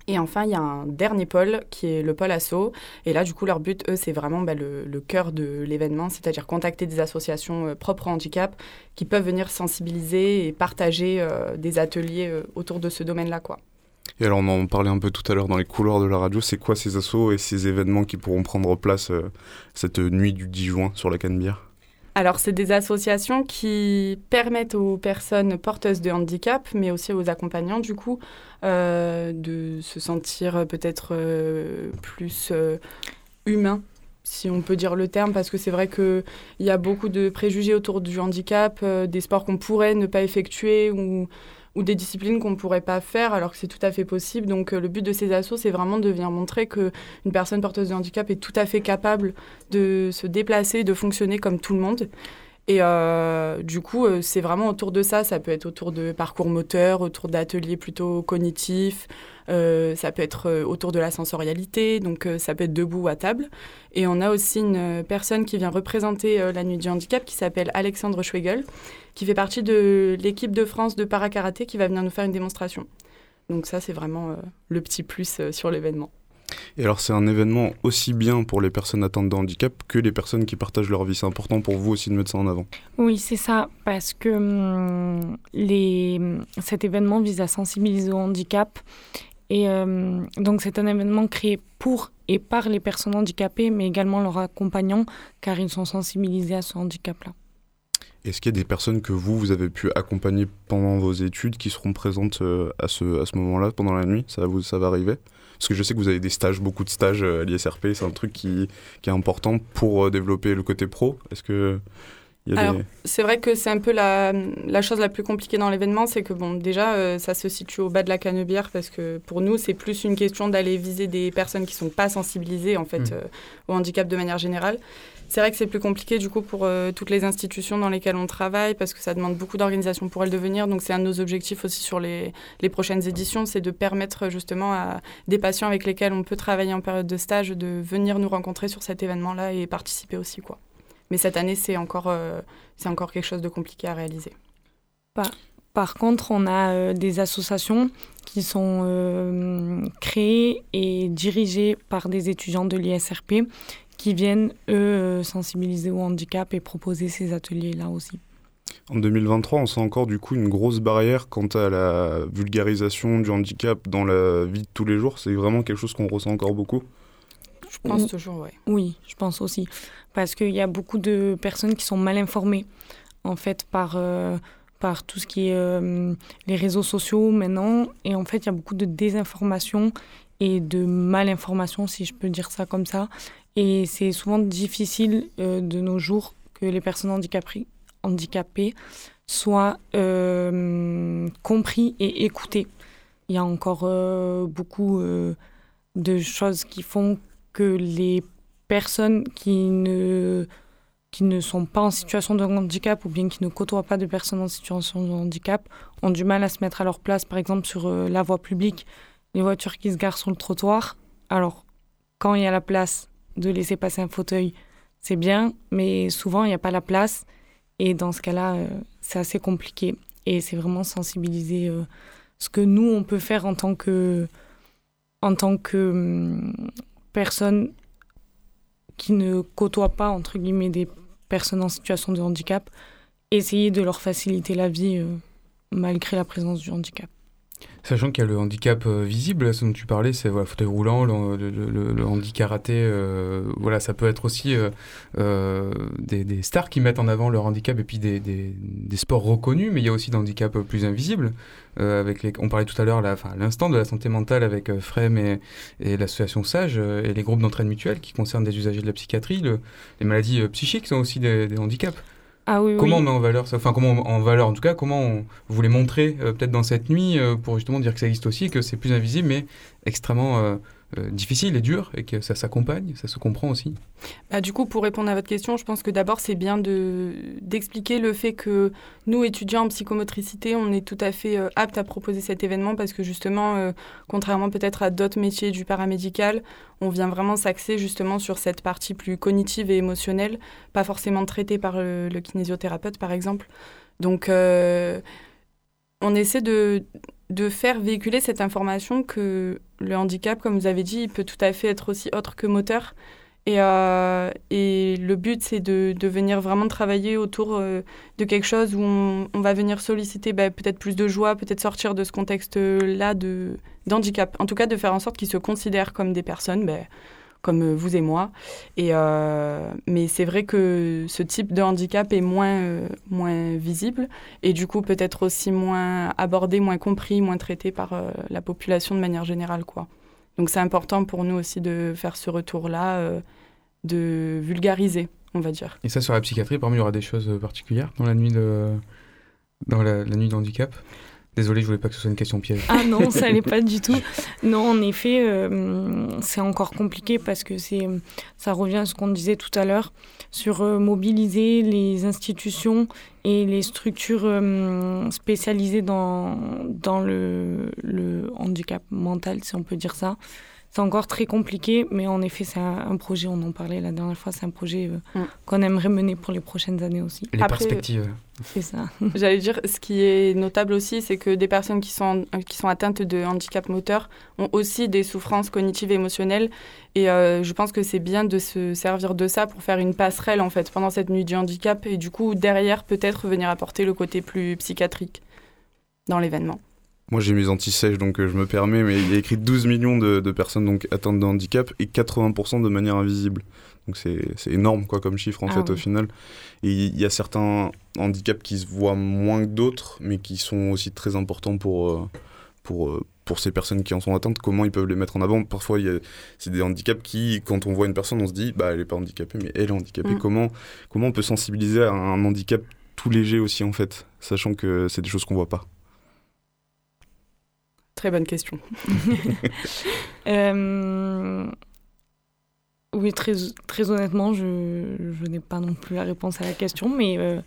Et enfin, il y a un dernier pôle qui est le pôle asso. Et là, du coup, leur but, eux, c'est vraiment bah, le, cœur de l'événement, c'est-à-dire contacter des associations euh, propres au handicap qui peuvent venir sensibiliser et partager euh, des ateliers euh, autour de ce domaine-là. quoi. Et alors, on en parlait un peu tout à l'heure dans les couloirs de la radio. C'est quoi ces assos et ces événements qui pourront prendre place cette nuit du 10 juin sur la Canebière? Alors, c'est des associations qui permettent aux personnes porteuses de handicap, mais aussi aux accompagnants, du coup, euh, de se sentir peut-être euh, plus euh, humain si on peut dire le terme, parce que c'est vrai qu'il y a beaucoup de préjugés autour du handicap, des sports qu'on pourrait ne pas effectuer ou ou des disciplines qu'on ne pourrait pas faire alors que c'est tout à fait possible. Donc euh, le but de ces assos, c'est vraiment de venir montrer qu'une personne porteuse de handicap est tout à fait capable de se déplacer, de fonctionner comme tout le monde. Et euh, du coup, euh, c'est vraiment autour de ça. Ça peut être autour de parcours moteur, autour d'ateliers plutôt cognitifs. ça peut être autour de la sensorialité. Donc, ça peut être debout ou à table. Et on a aussi une personne qui vient représenter la nuit du handicap qui s'appelle Alexandre Schwegel, qui fait partie de l'équipe de France de para-karaté qui va venir nous faire une démonstration. Donc ça, c'est vraiment euh, le petit plus euh, sur l'événement. Et alors, c'est un événement aussi bien pour les personnes atteintes de handicap que les personnes qui partagent leur vie. C'est important pour vous aussi de mettre ça en avant. Oui, c'est ça, parce que hum, les... cet événement vise à sensibiliser au handicap. Et hum, donc, c'est un événement créé pour et par les personnes handicapées, mais également leurs accompagnants, car ils sont sensibilisés à ce handicap-là. Est-ce qu'il y a des personnes que vous, vous avez pu accompagner pendant vos études qui seront présentes euh, à ce, à ce moment-là, pendant la nuit? Ça, vous, ça va arriver? Parce que je sais que vous avez des stages, beaucoup de stages euh, à l'ISRP, c'est un truc qui, qui, est important pour euh, développer le côté pro. Est-ce que c'est vrai que c'est un peu la, la, chose la plus compliquée dans l'événement, c'est que bon, déjà, ça se situe au bas de la canebière parce que pour nous, c'est plus une question d'aller viser des personnes qui sont pas sensibilisées en fait mmh. au handicap de manière générale. C'est vrai que c'est plus compliqué du coup pour euh, toutes les institutions dans lesquelles on travaille parce que ça demande beaucoup d'organisation pour elles de venir. Donc c'est un de nos objectifs aussi sur les, les prochaines éditions, c'est de permettre justement à des patients avec lesquels on peut travailler en période de stage de venir nous rencontrer sur cet événement-là et participer aussi quoi. Mais cette année c'est encore euh, encore quelque chose de compliqué à réaliser. Par, par contre, on a euh, des associations qui sont créées et dirigées par des étudiants de l'ISRP qui viennent, eux, sensibiliser au handicap et proposer ces ateliers-là aussi. En 2023, on sent encore du coup une grosse barrière quant à la vulgarisation du handicap dans la vie de tous les jours. C'est vraiment quelque chose qu'on ressent encore beaucoup? Je pense toujours, oui. Oui, je pense aussi. Parce qu'il y a beaucoup de personnes qui sont mal informées, en fait, par, euh, par tout ce qui est euh, les réseaux sociaux maintenant. Et en fait, il y a beaucoup de désinformation et de malinformation, si je peux dire ça comme ça. Et c'est souvent difficile euh, de nos jours que les personnes handicapées, soient euh, compris et écoutées. Il y a encore euh, beaucoup de choses qui font que les personnes qui ne, qui ne sont pas en situation de handicap ou bien qui ne côtoient pas de personnes en situation de handicap ont du mal à se mettre à leur place, par exemple sur la voie publique, les voitures qui se garent sur le trottoir. Alors, quand il y a la place, de laisser passer un fauteuil, c'est bien, mais souvent, il n'y a pas la place. Et dans ce cas-là, euh, c'est assez compliqué. Et c'est vraiment sensibiliser euh, ce que nous, on peut faire en tant que, en tant que hum, personne qui ne côtoie pas, entre guillemets, des personnes en situation de handicap, essayer de leur faciliter la vie euh, malgré la présence du handicap. Sachant qu'il y a le handicap euh, visible, ce dont tu parlais, c'est le fauteuil roulant, le, handicap karaté, euh, voilà, ça peut être aussi euh, des, stars qui mettent en avant leur handicap et puis des, sports reconnus, mais il y a aussi des handicaps plus invisibles. avec on parlait tout à l'heure, à l'instant, de la santé mentale avec FREM et, l'association SAGE et les groupes d'entraide mutuelle qui concernent des usagers de la psychiatrie. les maladies psychiques sont aussi des handicaps. Ah comment on met en valeur ça Enfin, comment en valeur, en tout cas, comment on, vous les montrez euh, peut-être dans cette nuit euh, pour justement dire que ça existe aussi, que c'est plus invisible, mais extrêmement euh, euh, difficile et dur et que ça s'accompagne, ça se comprend aussi bah, Du coup, pour répondre à votre question, je pense que d'abord, c'est bien d'expliquer le fait que nous, étudiants en psychomotricité, on est tout à fait euh, aptes à proposer cet événement parce que justement, euh, contrairement peut-être à d'autres métiers du paramédical, on vient vraiment s'axer justement sur cette partie plus cognitive et émotionnelle, pas forcément traitée par le, le par exemple. Donc, on essaie de de faire véhiculer cette information que le handicap, comme vous avez dit, il peut tout à fait être aussi autre que moteur. Et, euh, et le but, c'est de, de, venir vraiment travailler autour euh, de quelque chose où on, va venir solliciter bah, peut-être plus de joie, peut-être sortir de ce contexte-là d'handicap. En tout cas, de faire en sorte qu'ils se considèrent comme des personnes. Bah, comme euh, vous et moi. Et, euh, mais c'est vrai que ce type de handicap est moins, euh, moins visible et du coup peut-être aussi moins abordé, moins compris, moins traité par la population de manière générale. Quoi. Donc c'est important pour nous aussi de faire ce retour-là, de vulgariser, on va dire. Et ça sur la psychiatrie, parmi il y aura des choses particulières dans la nuit de, dans la, la nuit de handicap Désolé, je voulais pas que ce soit une question piège. Ah non, ça n'est pas du tout. Non, en effet, euh, c'est encore compliqué parce que c'est, ça revient à ce qu'on disait tout à l'heure sur euh, mobiliser les institutions et les structures euh, spécialisées dans, dans le, le handicap mental, si on peut dire ça. C'est encore très compliqué, mais en effet, c'est un, projet, on en parlait la dernière fois, c'est un projet euh, mm. qu'on aimerait mener pour les prochaines années aussi. les perspectives. C'est ça. J'allais dire, ce qui est notable aussi, c'est que des personnes qui sont, qui sont atteintes de handicap moteur ont aussi des souffrances cognitives et émotionnelles. Et euh, je pense que c'est bien de se servir de ça pour faire une passerelle, en fait, pendant cette nuit du handicap. Et du coup, derrière, peut-être venir apporter le côté plus psychiatrique dans l'événement. Moi j'ai mes anti-sèches donc euh, je me permets, mais il y a écrit 12 millions de, personnes donc atteintes de handicap et 80% de manière invisible. Donc c'est énorme quoi comme chiffre en ah fait au final. Et il y a certains handicaps qui se voient moins que d'autres, mais qui sont aussi très importants pour, euh, pour, euh, pour ces personnes qui en sont atteintes, comment ils peuvent les mettre en avant? Parfois, c'est des handicaps qui, quand on voit une personne, on se dit, bah, elle n'est pas handicapée, mais elle est handicapée. Mm. Comment, comment on peut sensibiliser à un handicap tout léger aussi, en fait, sachant que c'est des choses qu'on voit pas? Très bonne question. Euh, oui, très, très honnêtement, je, je n'ai pas non plus la réponse à la question, mais euh,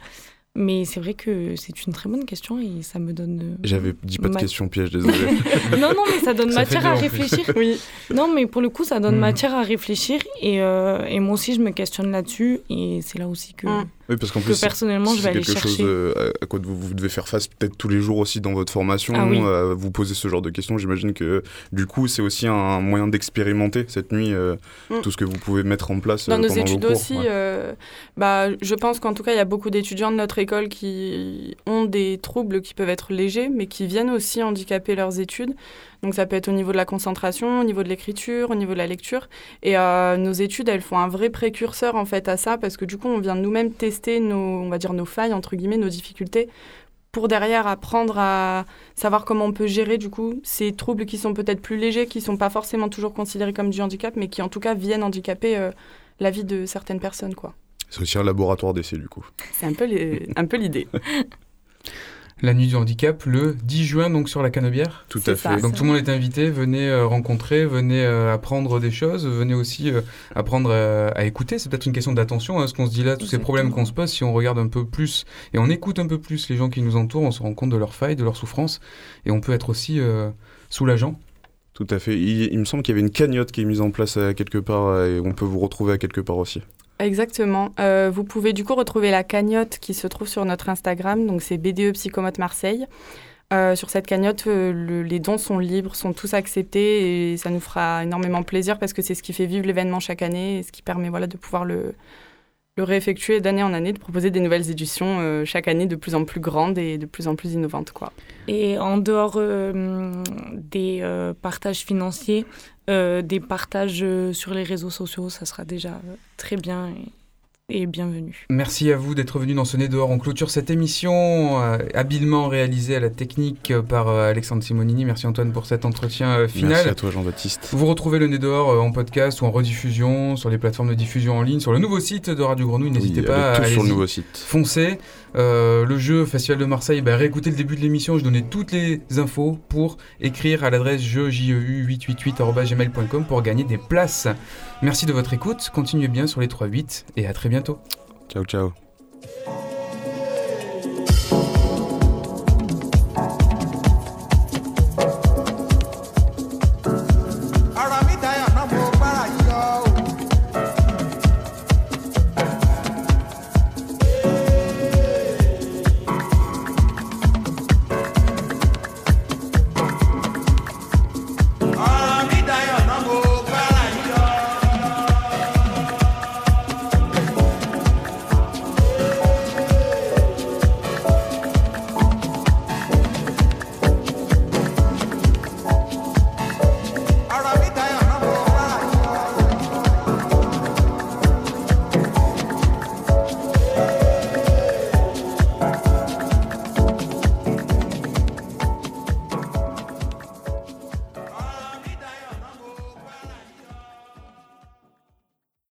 mais c'est vrai que c'est une très bonne question et ça me donne. Euh, J'avais dit pas de question piège, désolé. non, non, mais ça donne matière à réfléchir. oui. Non, mais pour le coup, ça donne hmm. matière à réfléchir et, euh, et, moi aussi, je me questionne là-dessus et c'est là aussi que. Hmm. Oui, parce qu'en plus, personnellement, je vais aller chercher. quelque chose euh, à quoi vous, vous, devez faire face peut-être tous les jours aussi dans votre formation, ah vous poser ce genre de questions. J'imagine que du coup, c'est aussi un moyen d'expérimenter cette nuit hmm. tout ce que vous pouvez mettre en place dans nos études aussi. bah, je pense qu'en tout cas, il y a beaucoup d'étudiants de notre écoles qui ont des troubles qui peuvent être légers, mais qui viennent aussi handicaper leurs études. Donc ça peut être au niveau de la concentration, au niveau de l'écriture, au niveau de la lecture. Et euh, nos études, elles font un vrai précurseur en fait à ça, parce que du coup, on vient nous-mêmes tester nos, on va dire nos failles entre guillemets, nos difficultés, pour derrière apprendre à savoir comment on peut gérer du coup ces troubles qui sont peut-être plus légers, qui sont pas forcément toujours considérés comme du handicap, mais qui en tout cas viennent handicaper euh, la vie de certaines personnes, quoi. C'est aussi un laboratoire d'essai, du coup. C'est un peu l'idée. la nuit du handicap le 10 juin donc sur la Canebière. Tout à fait. donc tout le monde est invité, venez euh, rencontrer, venez euh, apprendre des choses, venez aussi euh, apprendre à, écouter. C'est peut-être une question d'attention, hein, ce qu'on se dit là, tous ces problèmes qu'on se pose. Si on regarde un peu plus et on écoute un peu plus les gens qui nous entourent, on se rend compte de leurs failles, de leurs souffrances et on peut être aussi soulageant. Tout à fait. Il, il me semble qu'il y avait une cagnotte qui est mise en place à quelque part et on peut vous retrouver à quelque part aussi. Exactement. Euh, vous pouvez du coup retrouver la cagnotte qui se trouve sur notre Instagram, donc c'est BDE Psychomote Marseille. Euh, sur cette cagnotte, euh, les dons sont libres, sont tous acceptés et ça nous fera énormément plaisir parce que c'est ce qui fait vivre l'événement chaque année et ce qui permet voilà, de pouvoir le, le réeffectuer d'année en année, de proposer des nouvelles éditions chaque année de plus en plus grandes et de plus en plus innovantes. Quoi. Et en dehors des partages financiers, des partages sur les réseaux sociaux, ça sera déjà très bien. Et bienvenue. Merci à vous d'être venu dans ce nez dehors. On clôture cette émission euh, habilement réalisée à la technique euh, par euh, Alexandre Simonini. Merci Antoine pour cet entretien final. Merci à toi Jean-Baptiste. Vous retrouvez le nez dehors en podcast ou en rediffusion sur les plateformes de diffusion en ligne, sur le nouveau site de Radio Grenouille. N'hésitez pas à sur le nouveau site. Foncez. le jeu Festival de Marseille, bah, réécoutez le début de l'émission. Je donnais toutes les infos pour écrire à l'adresse jeu 888gmailcom pour gagner des places. Merci de votre écoute. Continuez bien sur les 3-8 et à très bientôt. Ciao, ciao.